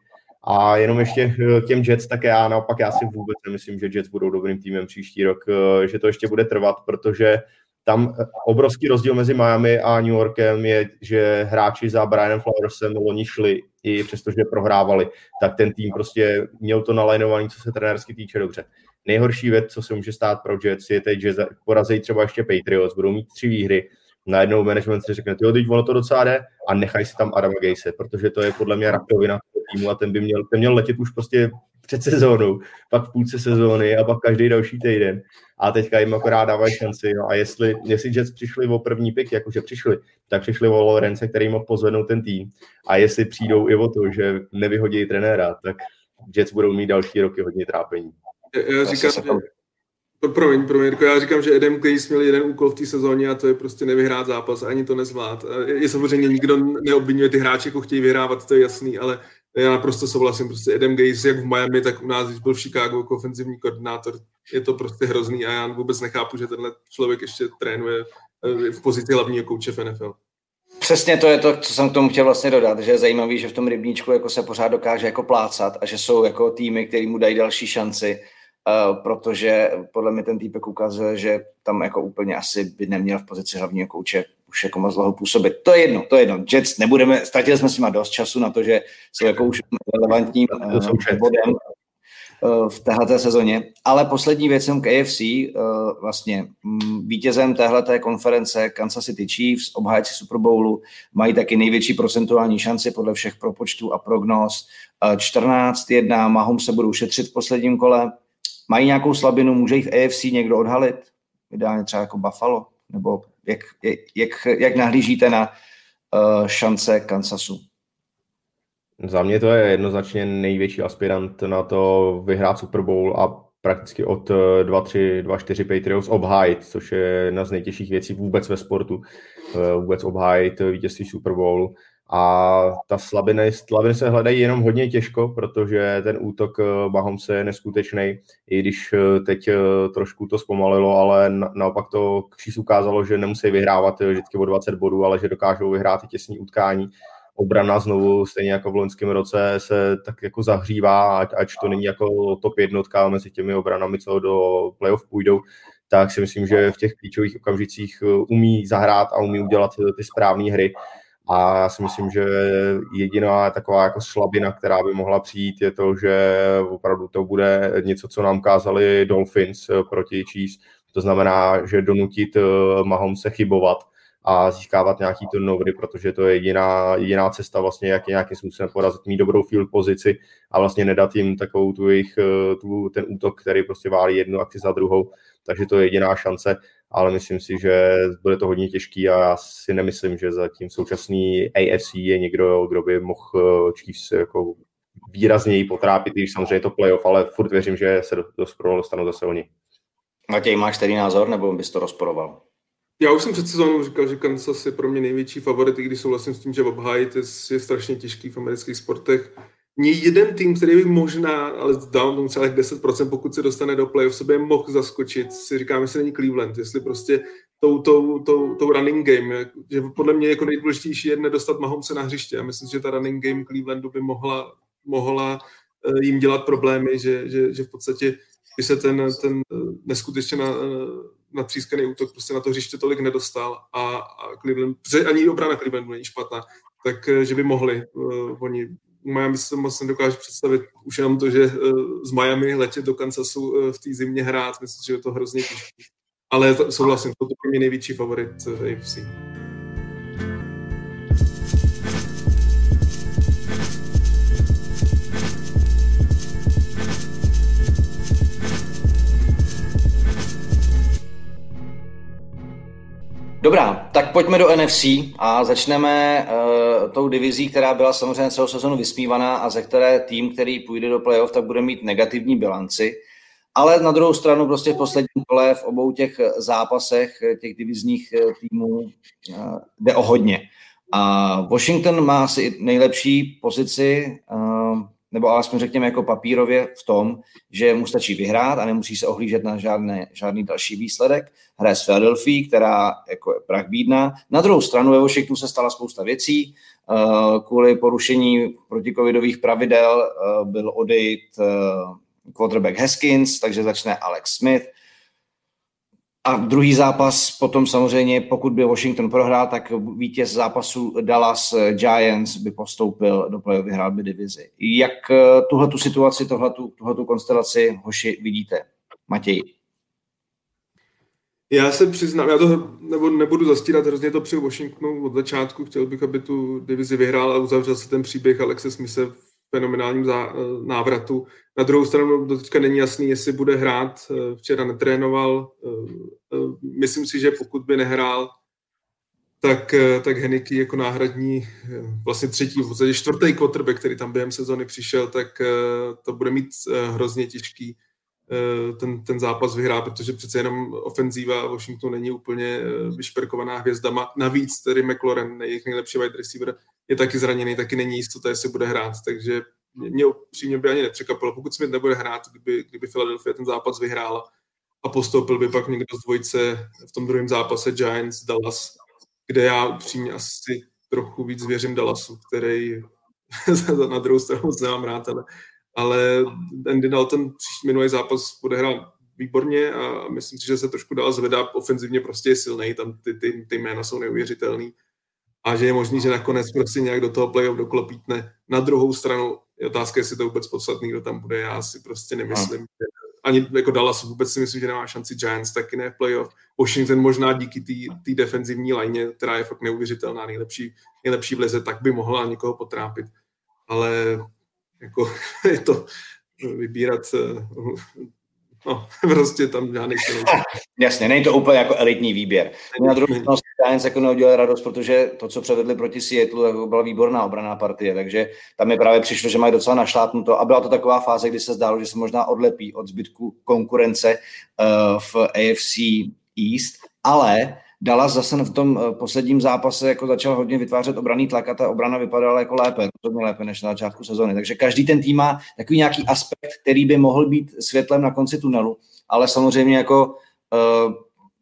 A jenom ještě k těm Jets, tak já naopak já si vůbec nemyslím, že Jets budou dobrým týmem příští rok, eh, že to ještě bude trvat, protože tam obrovský rozdíl mezi Miami a New Yorkem je, že hráči za Brianem Flowersem loni šli, i přestože prohrávali, tak ten tým prostě měl to nalajnovaný, co se trenérsky týče dobře. Nejhorší věc, co se může stát pro Jets, je teď, že porazí třeba ještě Patriots, budou mít tři výhry, najednou management si řekne, jo, teď ono to docela jde a nechaj si tam Adama Gejse, protože to je podle mě rakovina týmu a ten by měl, ten měl letět už prostě před sezónou, pak v půlce sezóny a pak každý další týden. A teďka jim akorát dávají šanci. No a jestli, jestli Jets přišli o první pik, jakože přišli, tak přišli o Lorence, který mohl pozvednout ten tým. A jestli přijdou i o to, že nevyhodí trenéra, tak Jets budou mít další roky hodně trápení. Já říkám, že, Promiň, promiň, Jirko, já říkám, že Adam Case měl jeden úkol v té sezóně a to je prostě nevyhrát zápas, ani to nezvlád. Je samozřejmě nikdo neobvinuje ty hráči, jako chtějí vyhrávat, to je jasný, ale já naprosto souhlasím, prostě Adam Gaze jak v Miami, tak u nás, když byl v Chicago jako ofenzivní koordinátor, je to prostě hrozný a já vůbec nechápu, že tenhle člověk ještě trénuje eh, v pozici hlavního kouče v NFL. Přesně to je to, co jsem k tomu chtěl vlastně dodat, že je zajímavý, že v tom rybníčku jako se pořád dokáže jako plácat a že jsou jako týmy, který mu dají další šanci, uh, protože podle mě ten týpek ukazuje, že tam jako úplně asi by neměl v pozici hlavního kouče už jako moc dlouho působit. To je jedno, to je jedno. Jets nebudeme, ztratili jsme s nimi dost času na to, že jsou jako už relevantním uh, bodem uh, v téhle sezóně. Ale poslední věc k AFC, uh, vlastně um, vítězem téhle konference Kansas City Chiefs, obhájci Super Bowlu, mají taky největší procentuální šanci podle všech propočtů a prognóz. Uh, 14-1, Mahomes se budou šetřit v posledním kole, mají nějakou slabinu, může jich v AFC někdo odhalit? Ideálně třeba jako Buffalo? Nebo jak, jak, jak nahlížíte na uh, šance Kansasu? Za mě to je jednoznačně největší aspirant na to vyhrát Super Bowl a prakticky od 2-3, eh, 2-4 Patriots obhájit, což je jedna z nejtěžších věcí vůbec ve sportu. Eh, vůbec obhájit vítězství Super Bowlu. A ta slabiny, slabiny se hledají jenom hodně těžko, protože ten útok eh, Mahomse je neskutečný, i když teď trošku to zpomalilo, ale naopak to Chiefs ukázalo, že nemusí vyhrávat vždycky o 20 bodů, ale že dokážou vyhrát i těsní utkání obrana znovu, stejně jako v loňském roce, se tak jako zahřívá, ať, ať to není jako top jednotka mezi těmi obranami, co do playoff půjdou, tak si myslím, že v těch klíčových okamžicích eh, umí zahrát a umí udělat ty správné hry. A já si myslím, že jediná taková jako slabina, která by mohla přijít, je to, že opravdu to bude něco, co nám kázali Dolphins eh, proti Chiefs. To znamená, že donutit eh, Mahom se chybovat a získávat nějaký turnovery, protože to je jediná, jediná cesta vlastně, jak je nějakým způsobem porazit, mít dobrou field pozici a vlastně nedat jim takovou tu jejich, eh, tu, ten útok, který prostě válí jednu akci za druhou, takže to je jediná šance, ale myslím si, že bude to hodně těžký a já si nemyslím, že zatím současný AFC je někdo, kdo by mohl eh, Chiefs jako výrazněji potrápit, když samozřejmě je to playoff, ale furt věřím, že se do, do dostanou zase oni. Matěj, máš který názor, nebo bys to rozporoval? Já už jsem před sezónou říkal, že Kansas je pro mě největší favorit, i když souhlasím s tím, že obhájit je, je strašně těžký v amerických sportech. Ní jeden tým, který by možná, ale dám tomu třeba 10%, pokud se dostane do play-off, sobě mohl zaskočit, si říkám, jestli není Cleveland, jestli prostě tou, tou, tou, tou running game, že podle mě jako nejdůležitější je nedostat Mahomse na hřiště. Já myslím, že ta running game Clevelandu by mohla, mohla eh, jim dělat problémy, že, že, že v podstatě by se ten, ten eh, neskutečně na, eh, natřískaný útok prostě na to hřiště tolik nedostal a, a Cleveland, ani obrana Clevelandu není špatná, tak eh, že by mohli uh, oni Miami si moc nedokážu představit už jenom to, že uh, z Miami letět do Kansasu uh, v té zimě hrát, myslím, že je to hrozně těžké. Ale souhlasím, to je pro mě největší favorit uh, AFC. Dobrá, tak pojďme do NFC a začneme uh, tou divizí, která byla samozřejmě celou sezonu vysmívaná a ze které tým, který půjde do playoff, tak bude mít negativní bilanci. Ale na druhou stranu prostě v posledním kole v obou těch zápasech těch divizních eh, týmů uh, jde o hodně. A Washington má asi nejlepší pozici uh, nebo alespoň řekněme jako papírově v tom, že mu stačí vyhrát a nemusí se ohlížet na žádné, žádný další výsledek. Hraje s Philadelphia, která jako je prach bídná. Na druhou stranu ve Washingtonu se stala spousta věcí. Eh, kvůli porušení protikovidových pravidel eh, byl odejít eh, quarterback Haskins, takže začne Alex Smith. A druhý zápas potom samozřejmě, pokud by Washington prohrál, tak vítěz zápasu Dallas Giants by postoupil do play vyhrál by divizi. Jak eh, tuhle tu situaci, tuhle tu konstelaci, hoši, vidíte? Matěj. Já se přiznám, já to nebo nebudu zastírat, hrozně to při Washingtonu od začátku. Chtěl bych, aby tu divizi vyhrál a uzavřel se ten příběh Alexe Smise fenomenálním zá, eh, návratu. Na druhou stranu do teďka není jasný, jestli bude hrát. Eh, včera netrénoval. Eh, myslím si, že pokud by nehrál, tak, tak Heniky jako náhradní, vlastně třetí, v podstatě čtvrtý quarterback, který tam během sezony přišel, tak to bude mít hrozně těžký ten, ten zápas vyhrát, protože přece jenom ofenzíva Washingtonu není úplně vyšperkovaná hvězdama. Navíc tedy McLaurin, jejich nejlepší wide receiver, je taky zraněný, taky není jistota, jestli bude hrát, takže mě upřímně by ani nepřekvapilo, pokud Smith nebude hrát, kdyby, kdyby Philadelphia ten zápas vyhrála a postoupil by pak někdo z dvojice v tom druhém zápase Giants Dallas, kde já upřímně asi trochu víc věřím Dallasu, který na druhou stranu nemám rád, ale, ale Andy Dalton příští minulý zápas bude hrát výborně a myslím si, že se trošku dál zvedá, ofenzivně prostě je silný, tam ty, ty, ty jména jsou neuvěřitelný a že je možný, že nakonec prostě nějak do toho playoff doklopítne. Na druhou stranu je otázka, jestli to vůbec podstatný, kdo tam bude. Já si prostě nemyslím, no. že ani jako Dallas vůbec si myslím, že nemá šanci Giants, taky ne v playoff. Washington možná díky té defenzivní lajně, která je fakt neuvěřitelná, nejlepší, nejlepší v lize, tak by mohla někoho potrápit. Ale jako je to vybírat No, prostě tam žádný Jasně, není to úplně jako elitní výběr. Na druhou stranu Giants jako neudělali radost, protože to, co převedli proti Seattle, jako byla výborná obraná partie, takže tam mi právě přišlo, že mají docela našlápnuto a byla to taková fáze, kdy se zdálo, že se možná odlepí od zbytku konkurence uh, v AFC East, ale Dallas zase v tom eh, posledním zápase jako začal hodně vytvářet obraný tlak a ta obrana vypadala jako lépe, rozhodně lépe než na začátku sezóny. Takže každý ten tým má takový nějaký aspekt, který by mohl být světlem na konci tunelu, ale samozřejmě jako uh,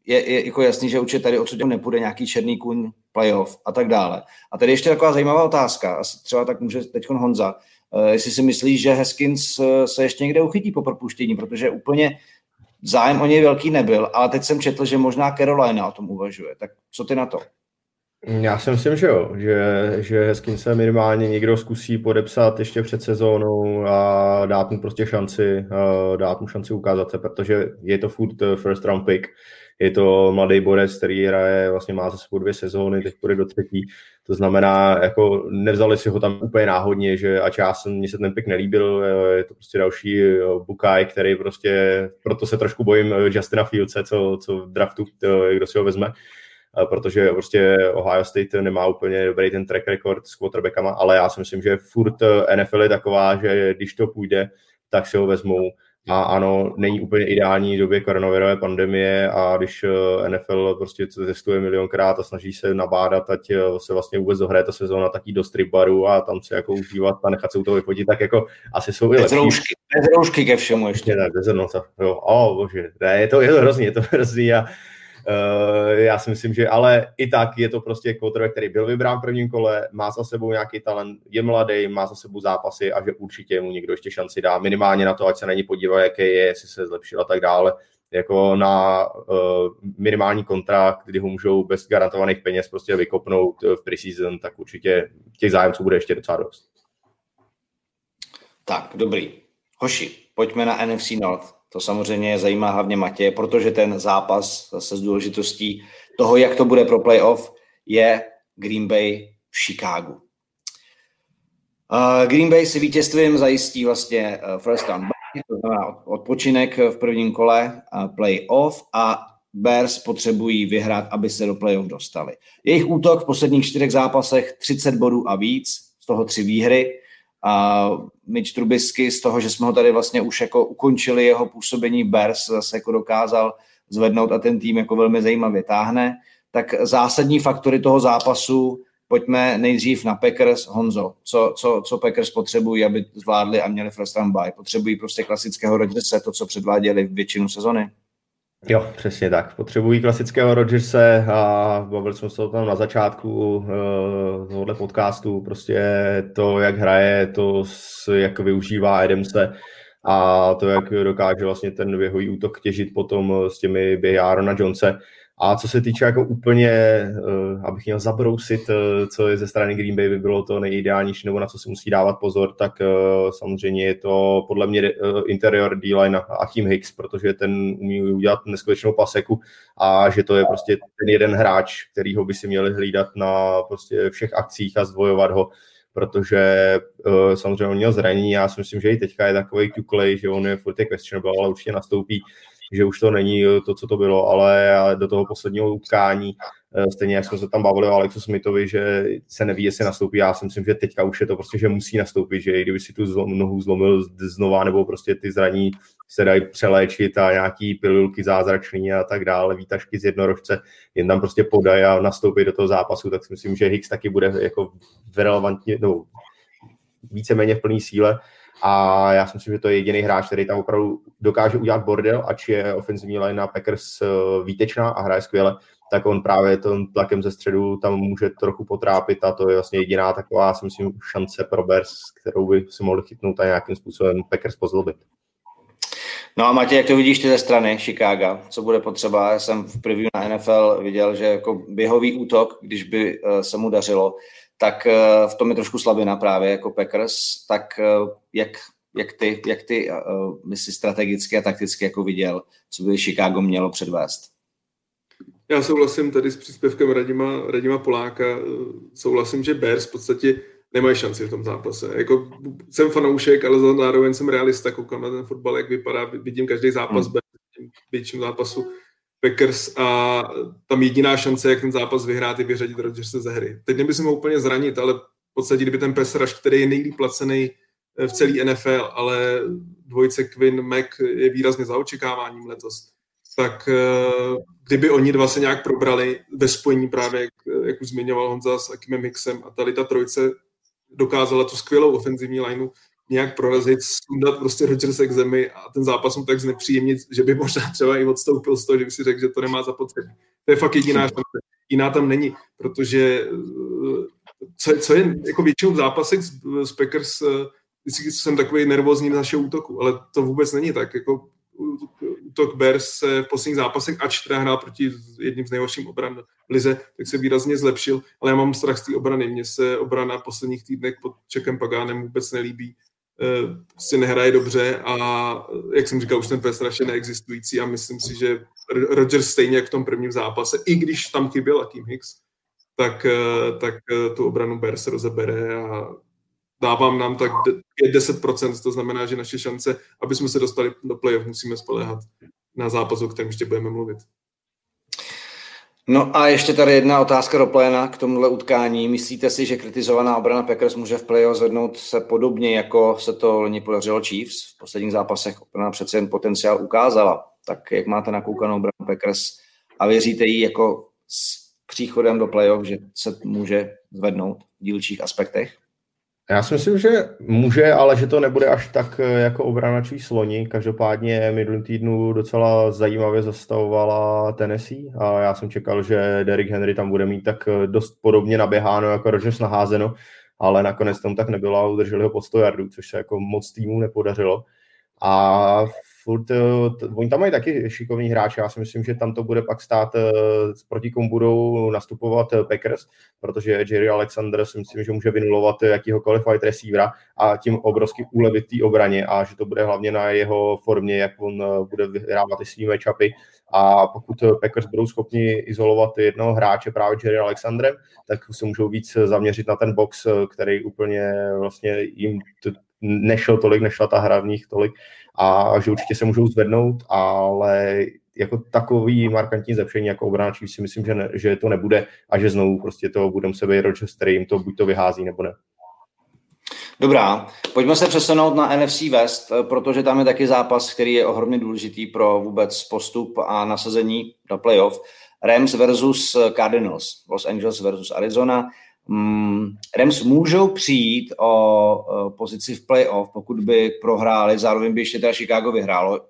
je, je jako jasný, že určitě tady odsud nepůjde nějaký černý kůň playoff a tak dále. A tady ještě taková zajímavá otázka, třeba tak může teď Honza, uh, jestli si myslíš, že Heskins se ještě někde uchytí po propuštění, protože úplně zájem o něj velký nebyl, ale teď jsem četl, že možná Carolina o tom uvažuje. Tak co ty na to? Já si myslím, že jo, že, že Heskin se minimálně někdo zkusí podepsat ještě před sezónou a dát mu prostě šanci, dát mu šanci ukázat se, protože je to furt first round pick, je to mladý borec, který hraje, vlastně má za sebou dvě sezóny, teď půjde do třetí, to znamená, jako nevzali si ho tam úplně náhodně, že ač já jsem, mně se ten pick nelíbil, je to prostě další eh, Bukaj, který prostě, proto se trošku bojím eh, Justina Fieldse, co, co draftu, kdo si ho vezme, protože prostě Ohio State nemá úplně dobrý ten track record s quarterbackama, ale já si myslím, že furt eh, NFL je taková, že když to půjde, tak si ho vezmou a ano, není úplně ideální v době koronavirové pandemie a když eh, NFL prostě testuje milionkrát a snaží se nabádat, ať eh, se vlastně vůbec dohraje ta sezóna, tak jít do strip baru a tam se jako užívat a nechat se u toho vyfotit, tak jako asi jsou i lepší. Bez roušky, bez roušky ke všemu ještě. Ne, bez jednota, jo, o bože, ne, je to, je to hrozný, je to hrozný a já si myslím, že ale i tak je to prostě quarterback, který byl vybrán v prvním kole, má za sebou nějaký talent, je mladý, má za sebou zápasy a že určitě mu někdo ještě šanci dá. Minimálně na to, ať se na ně podívá, jaký je, jestli se zlepšil a tak dále. Jako na uh, minimální kontrakt, kdy ho můžou bez garantovaných peněz prostě vykopnout v preseason, tak určitě těch zájemců bude ještě docela dost. Tak, dobrý. Hoši, pojďme na NFC North. To samozřejmě zajímá hlavně Matě, protože ten zápas zase s důležitostí toho, jak to bude pro playoff, je Green Bay v Chicagu. Green Bay si vítězstvím zajistí vlastně uh, first down to znamená odpočinek v prvním kole uh, playoff a Bears potřebují vyhrát, aby se do playoff dostali. Jejich útok v posledních čtyřech zápasech 30 bodů a víc, z toho tři výhry, a Mitch Trubisky z toho, že jsme ho tady vlastně už jako ukončili jeho působení Bears, zase jako dokázal zvednout a ten tým jako velmi zajímavě táhne, tak zásadní faktory toho zápasu pojďme nejdřív na Packers. Honzo, co, co, co Packers potřebují, aby zvládli a měli first round buy? Potřebují prostě klasického Rodgerse, to, co předváděli většinu sezony? Jo, přesně tak. Potřebují klasického Rodgerse a bavili jsme se o tom na začátku uh, tohohle podcastu. Prostě to, jak hraje, to, jak využívá Adamse a to, jak dokáže vlastně ten běhový útok těžit potom s těmi běhy Arona Jonese, a co se týče jako úplně, uh, abych měl zabrousit, uh, co je ze strany Green Bay by bylo to nejideálnější, nebo na co se musí dávat pozor, tak uh, samozřejmě je to podle mě interior D-line a Kim Hicks, protože ten umí udělat neskutečnou paseku a že to je prostě ten jeden hráč, kterýho by si měli hlídat na prostě všech akcích a zdvojovat ho, protože uh, samozřejmě on měl zranění, já si myslím, že i teďka je takový kuklej, že on je furt je questionable, ale určitě nastoupí že už to není to, co to bylo, ale do toho posledního utkání, eh, stejně jak jsme se tam bavili o Alexu Smithovi, že se neví, jestli nastoupí, já si myslím, že teďka už je to prostě, že musí nastoupit, že i kdyby si tu zlom, nohu zlomil znova, nebo prostě ty zraní se dají přeléčit a nějaký pilulky zázračný a tak dále, výtažky z jednorožce, jen tam prostě podají a nastoupí do toho zápasu, tak si myslím, že Hicks taky bude jako relevantně, no, víceméně v plné síle a já si myslím, že to je jediný hráč, který tam opravdu dokáže udělat bordel, ač je ofenzivní line na Packers eh, výtečná a hraje skvěle, tak on právě tím tlakem ze středu tam může trochu potrápit a to je vlastně jediná taková, si myslím, šance pro Bears, kterou by si mohli chytnout a nějakým způsobem Packers pozlobit. No a Matěj, jak to vidíš ty ze strany Chicago? Co bude potřeba? Já jsem v preview na NFL viděl, že jako běhový útok, když by eh, se mu dařilo, tak eh, v tom je trošku slabina právě jako Packers, tak eh, jak, jak ty, jak ty uh, si strategicky a takticky jako viděl, co by Chicago mělo předvést? Já souhlasím tady s příspěvkem Radima, Radima Poláka, souhlasím, že Bears v podstatě nemají šanci v tom zápase. Jako, jsem fanoušek, ale zároveň jsem realista, koukám na ten fotbal, jak vypadá, vidím každý zápas, hmm. většinu zápasu Packers a tam jediná šance, jak ten zápas vyhrát, je vyřadit Rodgerse ze hry. Teď nemyslím ho úplně zranit, ale v podstatě, kdyby ten Pesraš, který je nejlíp placený eh, v celý NFL, ale dvojce Quinn Mac je výrazně za očekáváním letos, tak eh, kdyby oni dva se nějak probrali ve spojení právě, jak, jak už zmiňoval Honza s Akimem Hicksem a tady ta trojce dokázala tu skvělou ofenzivní lineu nějak prorazit, sundat prostě Rodgersa k zemi a ten zápas mu tak znepříjemnit, že by možná třeba i odstoupil z toho, že by si řekl, že to nemá zapotřebí. To je fakt jediná šance. Jiná tam není, protože eh, co, co je jako většinou v zápasech z, Packers, eh, vždycky jsem takový nervózní na našeho útoku, ale to vůbec není tak. Jako útok Bears se v posledních zápasech, ač teda hrál proti jedním z nejhorším obran v lize, tak se výrazně zlepšil, ale já mám strach z té obrany. Mně se obrana posledních týdnech pod Čekem Pagánem vůbec nelíbí. Eh, prostě nehraje dobře a jak jsem říkal, už ten pes je neexistující a myslím si, že Rodgers stejně jak v tom prvním zápase, i když tam chyběl Akim Hicks, tak, eh, tak eh, tu obranu Bears rozebere a dávám nám tak 10%, to znamená, že naše šance, aby jsme se dostali do playoff, musíme spolehat na zápas, o kterém ještě budeme mluvit. No a ještě tady jedna otázka do pléna k tomuhle utkání. Myslíte si, že kritizovaná obrana Packers může v playoff zvednout se podobně, jako se to loni podařilo Chiefs? V posledních zápasech obrana přece jen potenciál ukázala. Tak jak máte nakoukanou obranu Packers a věříte jí jako s příchodem do playoff, že se může zvednout v dílčích aspektech? Já si myslím, že může, ale že to nebude až tak eh, jako obrana sloni. Každopádně minulý týdnu docela zajímavě zastavovala Tennessee a já jsem čekal, že Derrick Henry tam bude mít tak eh, dost podobně naběháno jako Rodgers naházeno, ale nakonec tomu tak nebylo a udrželi ho pod 100 yardů, což se jako moc týmů nepodařilo. A furt, eh, oni tam mají taky šikovní hráči, já si myslím, že tam to bude pak stát, eh, proti komu budou nastupovat eh, Packers, protože Jerry Alexander si myslím, že může vynulovat jakýhokoliv wide receivera a tím obrovsky ulevit té obraně a že to bude hlavně na jeho formě, jak on bude vyhrávat ty svý matchupy. A pokud Packers budou schopni izolovat jednoho hráče právě Jerry Alexandrem, tak se můžou víc zaměřit na ten box, který úplně vlastně jim nešel tolik, nešla ta hra v nich tolik a že určitě se můžou zvednout, ale jako takový markantní zlepšení jako obranáčí si myslím, že, ne, že to nebude a že znovu prostě to budeme se být který jim to buď to vyhází nebo ne. Dobrá, pojďme se přesunout na NFC West, protože tam je taky zápas, který je ohromně důležitý pro vůbec postup a nasazení do playoff. Rams versus Cardinals, Los Angeles versus Arizona. Mm, Rams můžou přijít o pozici v playoff, pokud by prohráli, zároveň by ještě teda Chicago vyhrálo.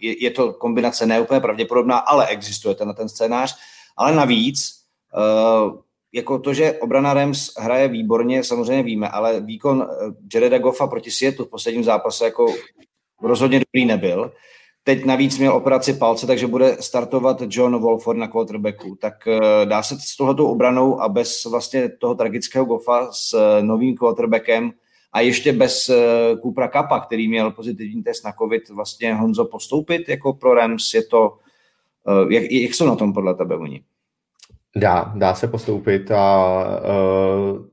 Je, je to kombinace neúplně pravděpodobná, ale existuje ten, ten scénář. Ale navíc, uh, jako to, že obrana Rams hraje výborně, samozřejmě víme, ale výkon eh, Jareda Goffa proti Seattle v posledním zápase jako rozhodně dobrý nebyl. Teď navíc měl operaci palce, takže bude startovat John Wolford na quarterbacku. Tak eh, dá se s tohoto obranou a bez vlastně toho tragického gofa s eh, novým quarterbackem a ještě bez Kupra eh, Kapa, který měl pozitivní test na COVID, vlastně Honzo postoupit jako pro Rams, je to, jak, jak jsou na tom podle tebe oni? Dá, dá se postoupit a uh,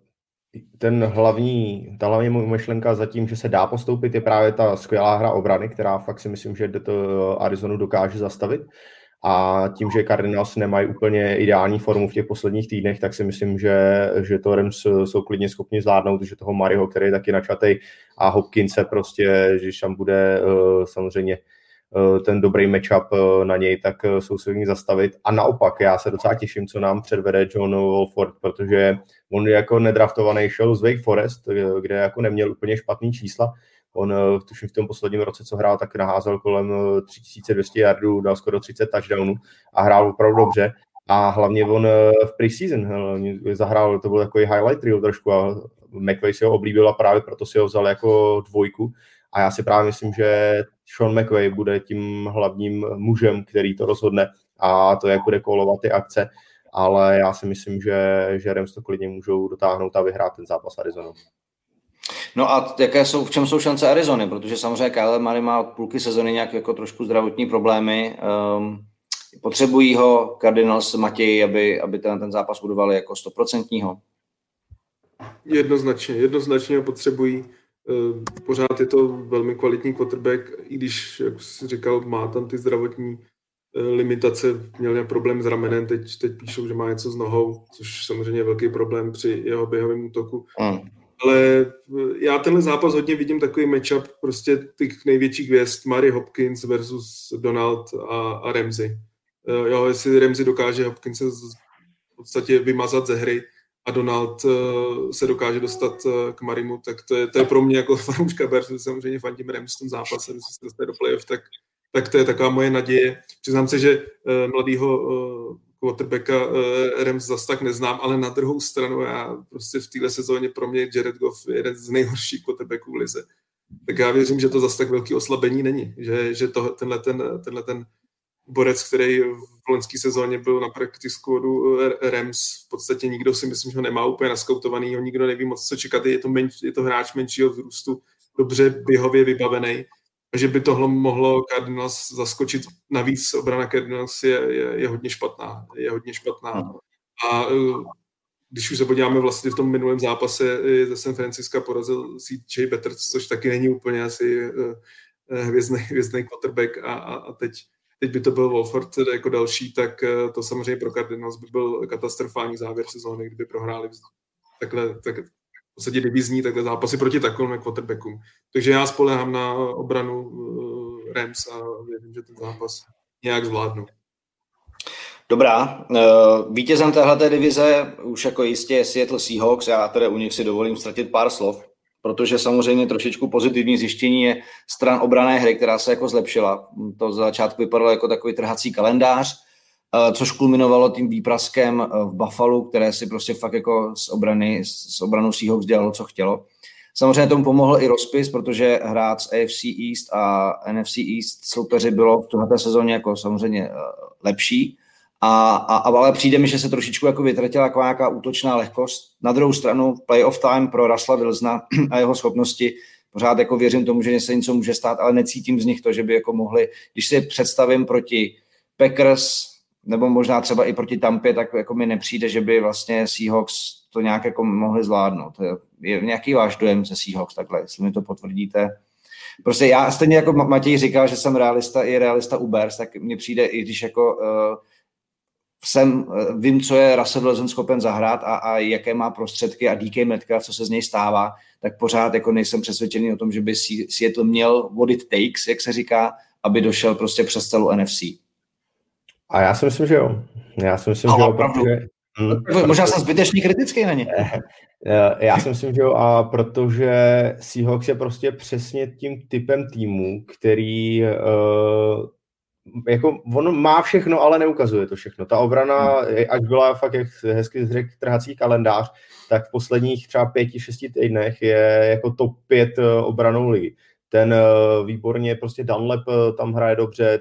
ten hlavní, ta hlavní myšlenka za tím, že se dá postoupit, je právě ta skvělá hra obrany, která fakt si myslím, že to Arizonu dokáže zastavit. A tím, že Cardinals nemají úplně ideální formu v těch posledních týdnech, tak si myslím, že, že to Rams jsou klidně schopni zvládnout, že toho Mariho, který je taky načatej a Hopkinse prostě, že tam bude uh, samozřejmě Eh, ten dobrý matchup eh, na něj, tak eh, jsou ní zastavit. A naopak, já se docela těším, co nám předvede John Wolford, protože on jako nedraftovaný šel z Wake Forest, kde jako neměl úplně špatný čísla. On tuším v tom posledním roce, co hrál, tak naházel kolem 3200 yardů, dal skoro 30 touchdownů a hrál opravdu dobře. A hlavně on v preseason zahrál, to byl takový highlight reel trošku a McVay si ho oblíbil a právě proto si ho vzal jako dvojku a já si právě myslím, že Sean McVay bude tím hlavním mužem, který to rozhodne a to, jak bude kolovat ty akce, ale já si myslím, že, že Rams to klidně můžou dotáhnout a vyhrát ten zápas Arizona. No a jaké jsou, v čem jsou šance Arizony? Protože samozřejmě Kyle Murray má od půlky sezony nějak jako trošku zdravotní problémy. Um, potřebují ho Cardinals Matěj, aby, aby ten, ten zápas budovali jako stoprocentního? Jednoznačně, jednoznačně potřebují. Eh, pořád je to velmi kvalitní quarterback, i když, jak jsi říkal, má tam ty zdravotní eh, limitace, měl problém s ramenem, teď, teď píšou, že má něco s nohou, což samozřejmě je velký problém při jeho běhovém útoku. Mm. Ale já tenhle zápas hodně vidím takový matchup prostě těch největších hvězd, Mary Hopkins versus Donald a, a Ramsey. Eh, jo, jestli Ramsey dokáže Hopkins v podstatě vymazat ze hry a Donald eh, se dokáže dostat eh, k Marimu, tak to je, to je pro mě jako fanouška Bears, samozřejmě fandím Rams v tom zápase, jestli se dostane do playoff, tak, tak to je taková moje naděje. Přiznám se, že mladýho quarterbacka Rams zas tak neznám, ale na druhou stranu já prostě v téhle sezóně pro mě Jared Goff je jeden z nejhorších quarterbacků v lize. Tak já věřím, že to zase tak velký oslabení není, že, že to, tenhle, ten, tenhle ten borec, který v loňské sezóně byl na practice squadu eh, Rams, v podstatě nikdo si myslím, že ho nemá úplně naskoutovaný, nikdo neví moc, co čekat, je to, menš, je to hráč menšího vzrůstu, dobře běhově vybavený, a že by tohle mohlo Cardinals zaskočit. Navíc obrana Cardinals je, je, je hodně špatná. Je hodně špatná. A eh, když už se podíváme vlastně v tom minulém zápase, ze San Francisco porazil CJ Betters, což taky není úplně asi eh, hvězdný, hvězdný quarterback a, a, a teď teď by to byl Wolford jako další, tak eh, to samozřejmě pro Cardinals by byl katastrofální závěr sezóny, kdyby prohráli takhle, tak v podstatě divizní takhle zápasy proti takovým quarterbackům. Takže já spolehám na obranu eh, Rams a věřím, že ten zápas nějak zvládnu. Dobrá, eh, vítězem téhle divize už jako jistě je Seattle Seahawks, já tedy u nich si dovolím ztratit pár slov protože samozřejmě trošičku pozitivní zjištění je stran obrané hry, která se jako zlepšila. To za začátku vypadalo jako takový trhací kalendář, eh, což kulminovalo tím výpraskem eh, v Buffalo, které si prostě fakt jako z obrany, s obranou Seahawks dělalo, co chtělo. Samozřejmě tomu pomohl i rozpis, protože hrát z AFC East a NFC East soupeři bylo v této sezóně jako samozřejmě eh, lepší, a, a, ale přijde mi, že se trošičku jako vytratila jako nějaká útočná lehkost. Na druhou stranu playoff time pro Rasla Vilzna a jeho schopnosti pořád jako věřím tomu, že se něco může stát, ale necítím z nich to, že by jako mohli, když si představím proti Packers, nebo možná třeba i proti Tampě, tak jako mi nepřijde, že by vlastně Seahawks to nějak jako mohli zvládnout. Je nějaký váš dojem ze Seahawks takhle, jestli mi to potvrdíte. Prostě já stejně jako Matěj říkal, že jsem realista i realista u Bears, tak mně přijde, i když jako uh, jsem, eh, vím, co je Russell Wilson schopen zahrát a, a jaké má prostředky a DK Metcalf, co se z něj stává, tak pořád jako nejsem přesvědčený o tom, že by Seattle měl what it takes, jak se říká, aby došel prostě přes celou NFC. A já si myslím, že jo. Já si myslím, a že jo, protože... Hmm, Možná jsem zbytečný kritický na ně. Eh, já si myslím, že jo, a protože Seahawks je prostě přesně tím typem týmu, který uh, jako on má všechno, ale neukazuje to všechno. Ta obrana, hmm. ať byla fakt, jak hezky řekl, trhací kalendář, tak v posledních třeba pěti, šesti týdnech je jako top pět eh, obranou ligy. Ten eh, výborně, prostě Dunlap eh, tam hraje dobře,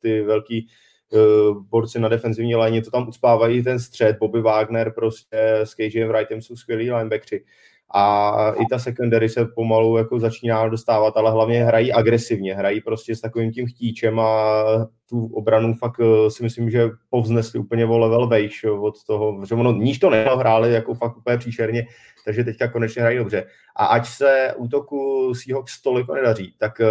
ty velký borci na defenzivní léně to tam uspávají ten střed, Bobby Wagner prostě s KJ Wrightem jsou skvělí linebackři a i ta secondary se pomalu jako začíná dostávat, ale hlavně hrají agresivně, hrají prostě s takovým tím chtíčem a tu obranu fakt eh, si myslím, že povznesli úplně o level vejš od toho, že ono níž to hráli jako fakt úplně příšerně, takže teďka konečně hrají dobře. A ať se útoku Seahawks toliko nedaří, tak eh,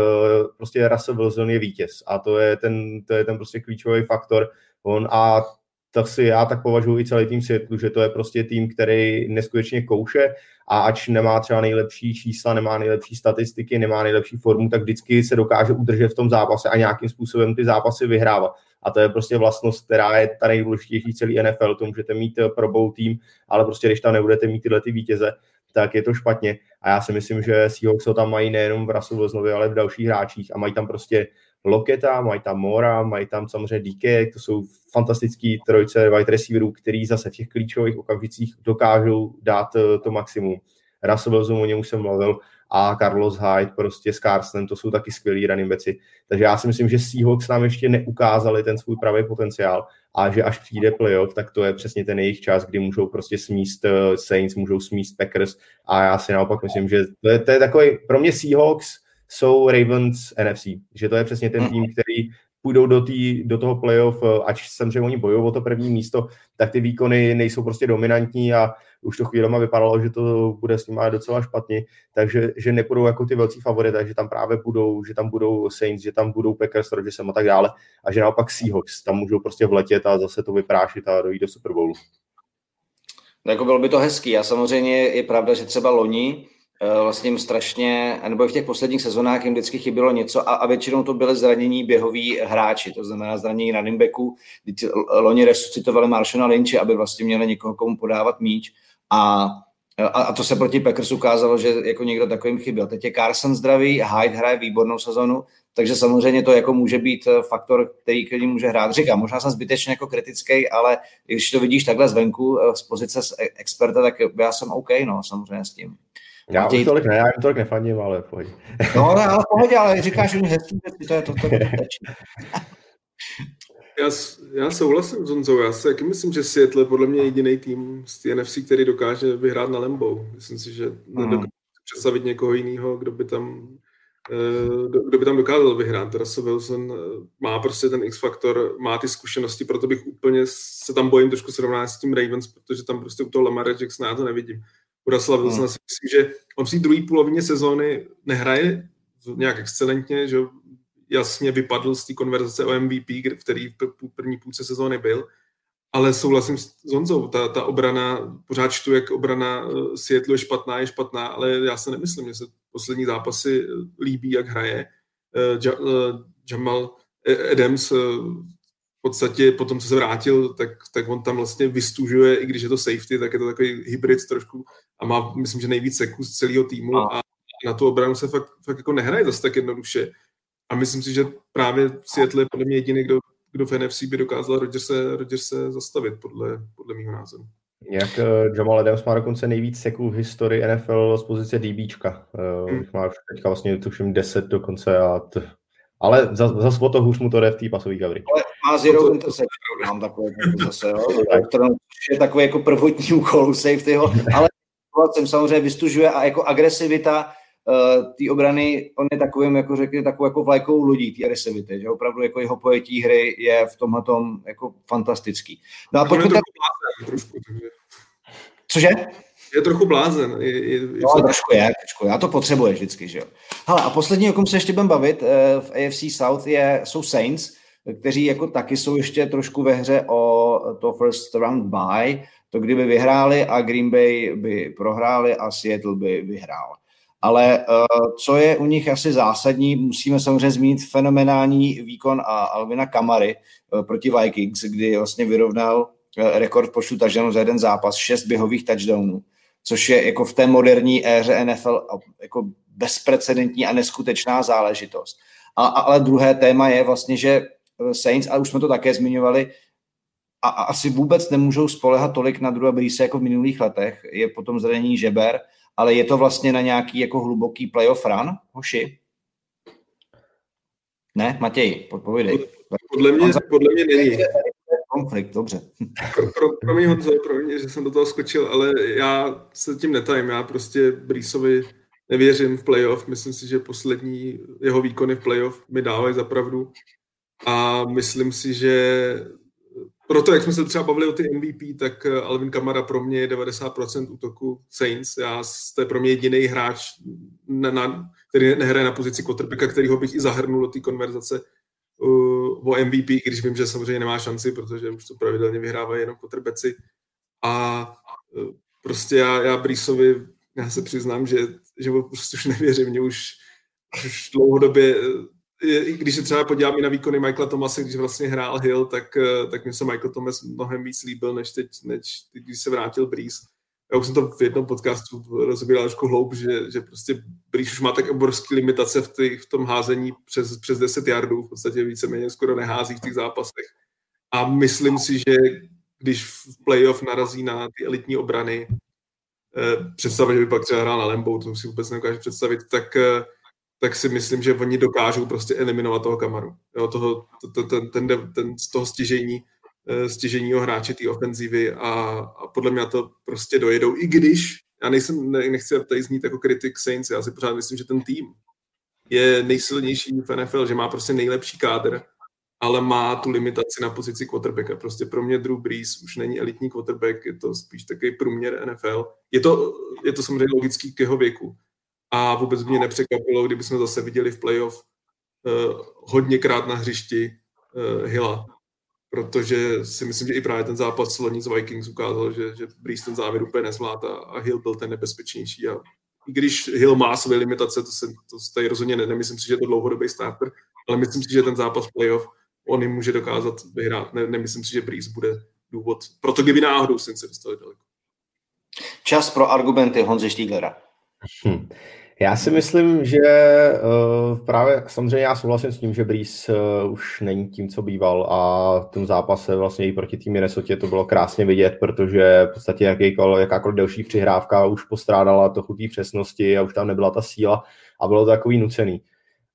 prostě Russell Wilson je vítěz a to je ten, to je ten prostě klíčový faktor. On a tak si já tak považuji i celý tým světlu, že to je prostě tým, který neskutečně kouše a ač nemá třeba nejlepší čísla, nemá nejlepší statistiky, nemá nejlepší formu, tak vždycky se dokáže udržet v tom zápase a nějakým způsobem ty zápasy vyhrávat. A to je prostě vlastnost, která je ta nejdůležitější celý NFL. To můžete mít eh, pro bowl tým, ale prostě když tam nebudete mít tyhle ty vítěze, tak je to špatně. A já si myslím, že Seahawks ho tam mají nejenom v Russell Wilsonovi, ale v dalších hráčích a mají tam prostě Loketa, mají tam Mora, mají tam samozřejmě DK, to jsou fantastický trojce wide receiverů, který zase v těch klíčových okamžicích dokážou dát eh, to maximum. Russell Wilson, o něm už jsem mluvil, a Carlos Hyde prostě s Carsonem, to jsou taky skvělí running backi. Takže já si myslím, že Seahawks nám ještě neukázali ten svůj pravý potenciál a že až přijde playoff, tak to je přesně ten jejich čas, kdy můžou prostě smíst eh, Saints, můžou smíst Packers a já si naopak myslím, že to je, to je takový, pro mě Seahawks jsou Ravens NFC, že to je přesně ten tým, který půjdou do, tý, do toho playoff, ať samozřejmě oni bojují o to první místo, tak ty výkony nejsou prostě dominantní a už to chvílema vypadalo, že to bude s nimi docela špatně, takže že nepůjdou jako ty velcí favority, takže tam právě budou, že tam budou Saints, že tam budou Packers, Rodgersem a tak dále. A že naopak Seahawks tam můžou prostě vletět a zase to vyprášit a dojít do Super Bowlu. Jako bylo by to hezký. A samozřejmě je pravda, že třeba loni eh, vlastně jim strašně, nebo v těch posledních sezónách jim vždycky chybělo něco a, a většinou to byly zranění běhoví hráči, to znamená zranění running backů, kdy loni resuscitovali Marshona Lynche, aby vlastně měli někoho, komu podávat míč a, a, a to se proti Packers ukázalo, že jako někdo takovým chyběl. Teď je Carson zdravý, Hyde hraje výbornou sezonu, takže samozřejmě to jako může být eh, faktor, který k může hrát. Říkám, možná jsem zbytečně jako kritický, ale když to vidíš takhle zvenku eh, z pozice z e- experta, tak já jsem OK, no, samozřejmě s tím. Já Matěj... tolik ne, já jim tolik nefandím, ale pohodě. No, ne, ale pohodě, ale říkáš, že mi hezký, to je to, to, to, to já, já souhlasím s Honzou, já si taky myslím, že Seattle je podle mě jediný tým z TNFC, který dokáže vyhrát na Lembo. Myslím si, že mm. nedokáže představit někoho jiného, kdo by tam Eh, kdo by tam dokázal vyhrát. Russell Wilson eh, má prostě ten X-faktor, má ty zkušenosti, proto bych úplně se tam bojím trošku srovnat s tím Ravens, protože tam prostě u toho Lamara Jacksona já to nevidím. U Russella Wilsona hmm. si myslím, že on v té druhé polovině sezóny nehraje nějak excelentně, že jasně vypadl z té konverzace o MVP, který v první půlce sezóny byl, ale souhlasím s Zonzou, ta, ta obrana, pořád čtu, jak obrana eh, Seattle je špatná, je špatná, ale já se nemyslím, že se poslední zápasy eh, líbí, jak hraje. Eh, Jamal Adams v podstatě po tom, co se vrátil, tak, tak on tam vlastně vystužuje, i když je to safety, tak je to takový hybrid trošku a má, myslím, že nejvíc seků z celého týmu a na tu obranu se fakt, fakt jako nehraje zase tak jednoduše. A myslím si, že právě Seattle je podle mě jediný, kdo kdo v NFC by dokázal Rodgerse, Rodgerse zastavit, podle, podle mého názoru. Jak uh, Jamal Adams má dokonce nejvíc seků v historii NFL z pozice DBčka. Uh, hmm. Má už teďka vlastně tuším 10 dokonce a t... ale za, za o to hůř mu to jde v té pasové gavry. Ale má zero intercept, mám takové zase, jo, je takový jako prvotní úkol safetyho, ale samozřejmě vystužuje a jako agresivita uh, té obrany, on je takovým, jako řekli, takovou jako vlajkou lodí té agresivity, že opravdu jako jeho pojetí hry je v tomhle tom jako fantastický. No a pojďme tak... Trošku, Cože? Je trochu blázen. Je, je, je no, trošku je, trošku. Já to potřebuje vždycky, že jo. Hele, a poslední, o kom se ještě budeme bavit uh, v AFC South, je, jsou Saints, kteří jako taky jsou ještě trošku ve hře o to first round bye, to kdyby vyhráli a Green Bay by prohráli a Seattle by vyhrál. Ale uh, co je u nich asi zásadní, musíme samozřejmě zmínit fenomenální výkon a Alvina Kamary uh, proti Vikings, kdy vlastně vyrovnal rekord počtu touchdownů za jeden zápas, šest běhových touchdownů, což je jako v té moderní éře NFL jako bezprecedentní a neskutečná záležitost. A, a, ale druhé téma je vlastně, že Saints, a už jsme to také zmiňovali, a, a asi vůbec nemůžou spolehat tolik na druhé Breeze jako v minulých letech. Je potom zranění žeber ale je to vlastně na nějaký jako hluboký playoff run, hoši? Ne, Matěj, povídej. Podle mě, podle mě není. Konflikt, dobře. Pro, pro, pro mě, Honzo, pro mě, že jsem do toho skočil, ale já se tím netajím. Já prostě Brýsovi nevěřím v playoff. Myslím si, že poslední jeho výkony v playoff mi dávají za pravdu. A myslím si, že proto, jak jsme se třeba bavili o ty MVP, tak eh, Alvin Kamara pro mě je 90% útoku Saints. Já, to je pro mě jediný hráč, na, na, který nehraje na pozici quarterbacka, kterýho bych i zahrnul do té konverzace o MVP, když vím, že samozřejmě nemá šanci, protože už to pravidelně vyhrávají jenom quarterbacki. A uh, prostě já, já Brisovi, já se přiznám, že, že prostě už nevěřím. Mě už, už dlouhodobě když se třeba podívám i na výkony Michaela Thomase, když vlastně hrál Hill, tak, eh, tak mi se Michael Thomas mnohem víc líbil, než teď, než teď, když se vrátil Breeze. Já už jsem to v jednom podcastu rozebíral trošku hloub, že, že prostě Breeze už má tak obrovské limitace v, tý, v tom házení přes, přes 10 yardů, v podstatě víceméně skoro nehází v těch zápasech. A myslím si, že když v playoff narazí na ty elitní obrany, eh, představit, že by pak třeba hrál na Lembo, to si vůbec nedokážu představit, tak eh, tak si myslím, že oni dokážou prostě eliminovat toho kamaru. Jo, toho, to, to, ten, ten, ten, z toho stěžení, stěženího hráče té ofenzivy a, a podle mě to prostě dojedou. I když, já nejsem, ne, nechci tady znít jako kritik Saints, já si pořád myslím, že ten tým je nejsilnější v NFL, že má prostě nejlepší kádr ale má tu limitaci na pozici quarterbacka. Prostě pro mě Drew Brees už není elitní quarterback, je to spíš takový průměr NFL. Je to, je to samozřejmě logický k jeho věku. A vůbec mě nepřekvapilo, kdyby jsme zase viděli v playoff uh, hodněkrát na hřišti uh, Hilla, protože si myslím, že i právě ten zápas loni z Vikings ukázal, že, že Brees ten závěr úplně nezvlád a, a Hill byl ten nebezpečnější. A i když Hill má své limitace, to, se, to tady rozhodně ne, nemyslím si, že je to dlouhodobý starter, ale myslím si, že ten zápas playoff on jim může dokázat vyhrát. Ne, nemyslím si, že Breeze bude důvod. Proto kdyby náhodou se dostali daleko. Čas pro argumenty Honzy Štíglera. Hm. Já si myslím, že uh, právě samozřejmě já souhlasím s tím, že Breeze uh, už není tím, co býval a v tom zápase vlastně i proti tým Minnesota to bylo krásně vidět, protože v podstatě jakýkoliv, jakákoliv delší přihrávka už postrádala to chutí přesnosti a už tam nebyla ta síla a bylo to takový nucený.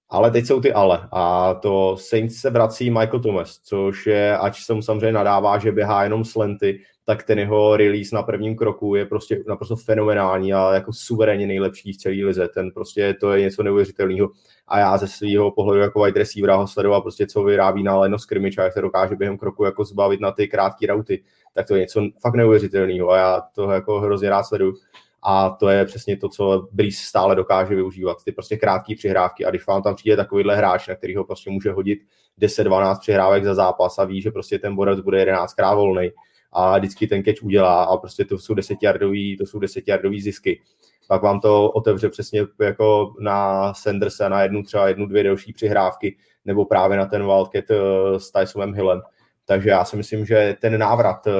Ale teď jsou ty ale. A to Saints se vrací Michael Thomas, což je, ač se mu samozřejmě nadává, že běhá jenom slenty, tak ten jeho release na prvním kroku je prostě naprosto fenomenální a jako suverénně nejlepší v celé lize. Ten prostě to je něco neuvěřitelného. A já ze svého pohledu jako wide receivera ho sledoval prostě, co vyrábí na leno scrimmage a jak se dokáže během kroku jako zbavit na ty krátké rauty, tak to je něco fakt neuvěřitelného a já to jako hrozně rád sleduju a to je přesně to, co Breeze stále dokáže využívat, ty prostě krátké přihrávky a když vám tam přijde takovýhle hráč, na kterýho prostě může hodit 10-12 přihrávek za zápas a ví, že prostě ten borec bude 11 krát volný a vždycky ten catch udělá a prostě to jsou 10 yardový, to jsou 10 yardový zisky. Pak vám to otevře přesně jako na Sandersa na jednu třeba jednu, dvě další přihrávky nebo právě na ten Wildcat uh, s Tysonem Hillem takže já si myslím, že ten návrat uh,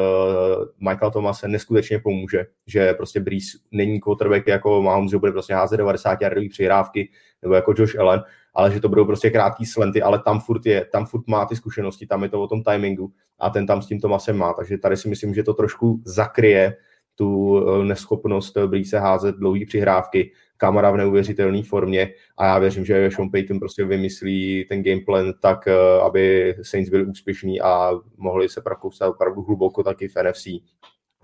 Michael Thomase neskutečně pomůže, že prostě Breeze není quarterback jako Mahomes, že bude prostě házet 90 yardový přihrávky, nebo jako Josh Allen, ale že to budou prostě krátký slenty, ale tam furt je, tam furt má ty zkušenosti, tam je to o tom timingu a ten tam s tím Tomasem má, takže tady si myslím, že to trošku zakryje tu eh, neschopnost Breeze házet dlouhý přihrávky Kamara v neuvěřitelné formě a já věřím, že Sean Payton prostě vymyslí ten gameplan tak, eh, aby Saints byli úspěšní a mohli se prokousat opravdu hluboko taky v NFC.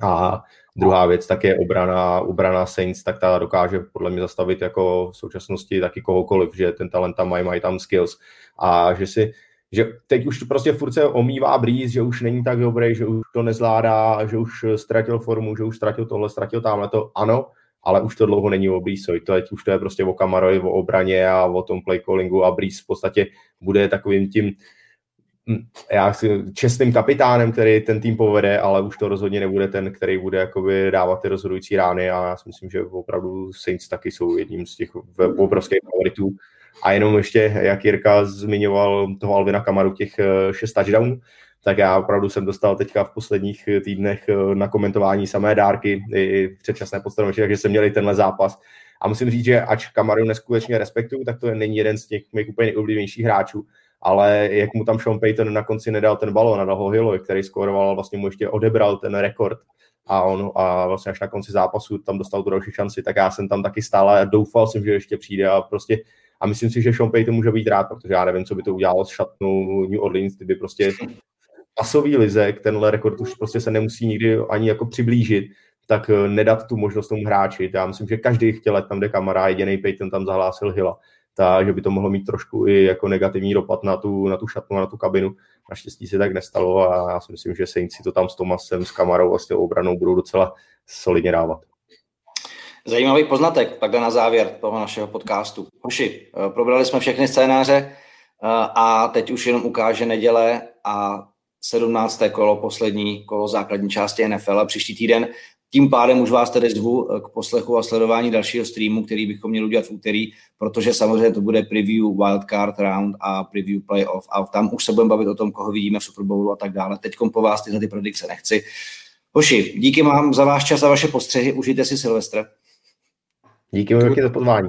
A druhá věc tak je obrana, obrana Saints, tak ta dokáže podle mě zastavit jako v současnosti taky kohokoliv, že ten talent tam mají, mají tam skills a že si že teď už prostě furt se omývá brýz, že už není tak dobrý, že už to nezvládá, že už ztratil formu, že už ztratil tohle, ztratil tamhle to. Ano, ale už to dlouho není o Breezeovi, to je, už to je prostě o Kamarovi, o obraně a o tom play callingu a Breeze v podstatě bude takovým tím já si, čestným kapitánem, který ten tým povede, ale už to rozhodně nebude ten, který bude jakoby dávat ty rozhodující rány a já si myslím, že opravdu Saints taky jsou jedním z těch obrovských favoritů. A jenom ještě, jak Jirka zmiňoval toho Alvina Kamaru, těch eh, šest touchdownů, tak já opravdu jsem dostal teďka v posledních týdnech eh, na komentování samé dárky i předčasné podstarovači, takže jsem měli tenhle zápas. A musím říct, že ač Kamaru neskutečně respektuju, tak to není jeden z těch mých úplně nejoblíbenějších hráčů, ale jak mu tam Sean Payton na konci nedal ten balon, nadal ho Hilloy, který skoroval, vlastně mu ještě odebral ten rekord a on a vlastně až na konci zápasu tam dostal tu další šanci, tak já jsem tam taky stále a doufal jsem, že ještě přijde a prostě a myslím si, že Sean Payton může být rád, protože já nevím, co by to udělalo s šatnou New Orleans, kdyby prostě pasový lize, tenhle rekord už prostě se nemusí nikdy ani jako přiblížit, tak eh, nedat tu možnost tomu hráči. Já myslím, že každý chtěl, tam jde kamera, jediný Peyton tam zahlásil Hila. Takže by to mohlo mít trošku i jako negativní dopad na tu, na tu šatnu a na tu kabinu. Naštěstí se tak nestalo a já si myslím, že Saints si to tam s Tomasem, s kamarou a s tou obranou budou docela solidně dávat. Zajímavý poznatek, takhle na závěr toho našeho podcastu. Hoši, eh, probrali jsme všechny scénáře eh, a teď už jenom ukáže neděle a 17. kolo, poslední kolo základní části NFL a příští týden. Tím pádem už vás tedy zvu k poslechu a sledování dalšího streamu, který bychom měli udělat v úterý, protože samozřejmě to bude preview wildcard round a preview playoff a tam už se budeme bavit o tom, koho vidíme v Super Bowlu a tak dále. Teď po vás tyhle ty predikce nechci. Hoši, díky vám za váš čas a vaše postřehy. Užijte si Silvestr. Díky velké za pozvání.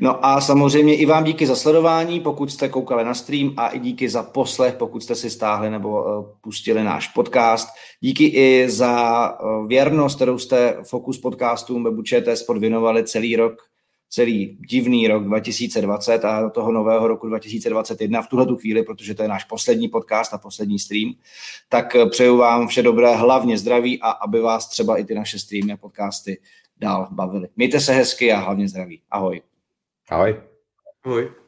No a samozřejmě i vám díky za sledování, pokud jste koukali na stream a i díky za poslech, pokud jste si stáhli nebo uh, pustili náš podcast. Díky i za uh, věrnost, kterou jste Focus podcastům webu ČT Sport věnovali celý rok, celý divný rok 2020 a do toho nového roku 2021 v tuhle tu chvíli, protože to je náš poslední podcast a poslední stream, tak eh, přeju vám vše dobré, hlavně zdraví a aby vás třeba i ty naše streamy a podcasty dál bavily. Mějte se hezky a hlavně zdraví. Ahoj. Ahoj. Ahoj.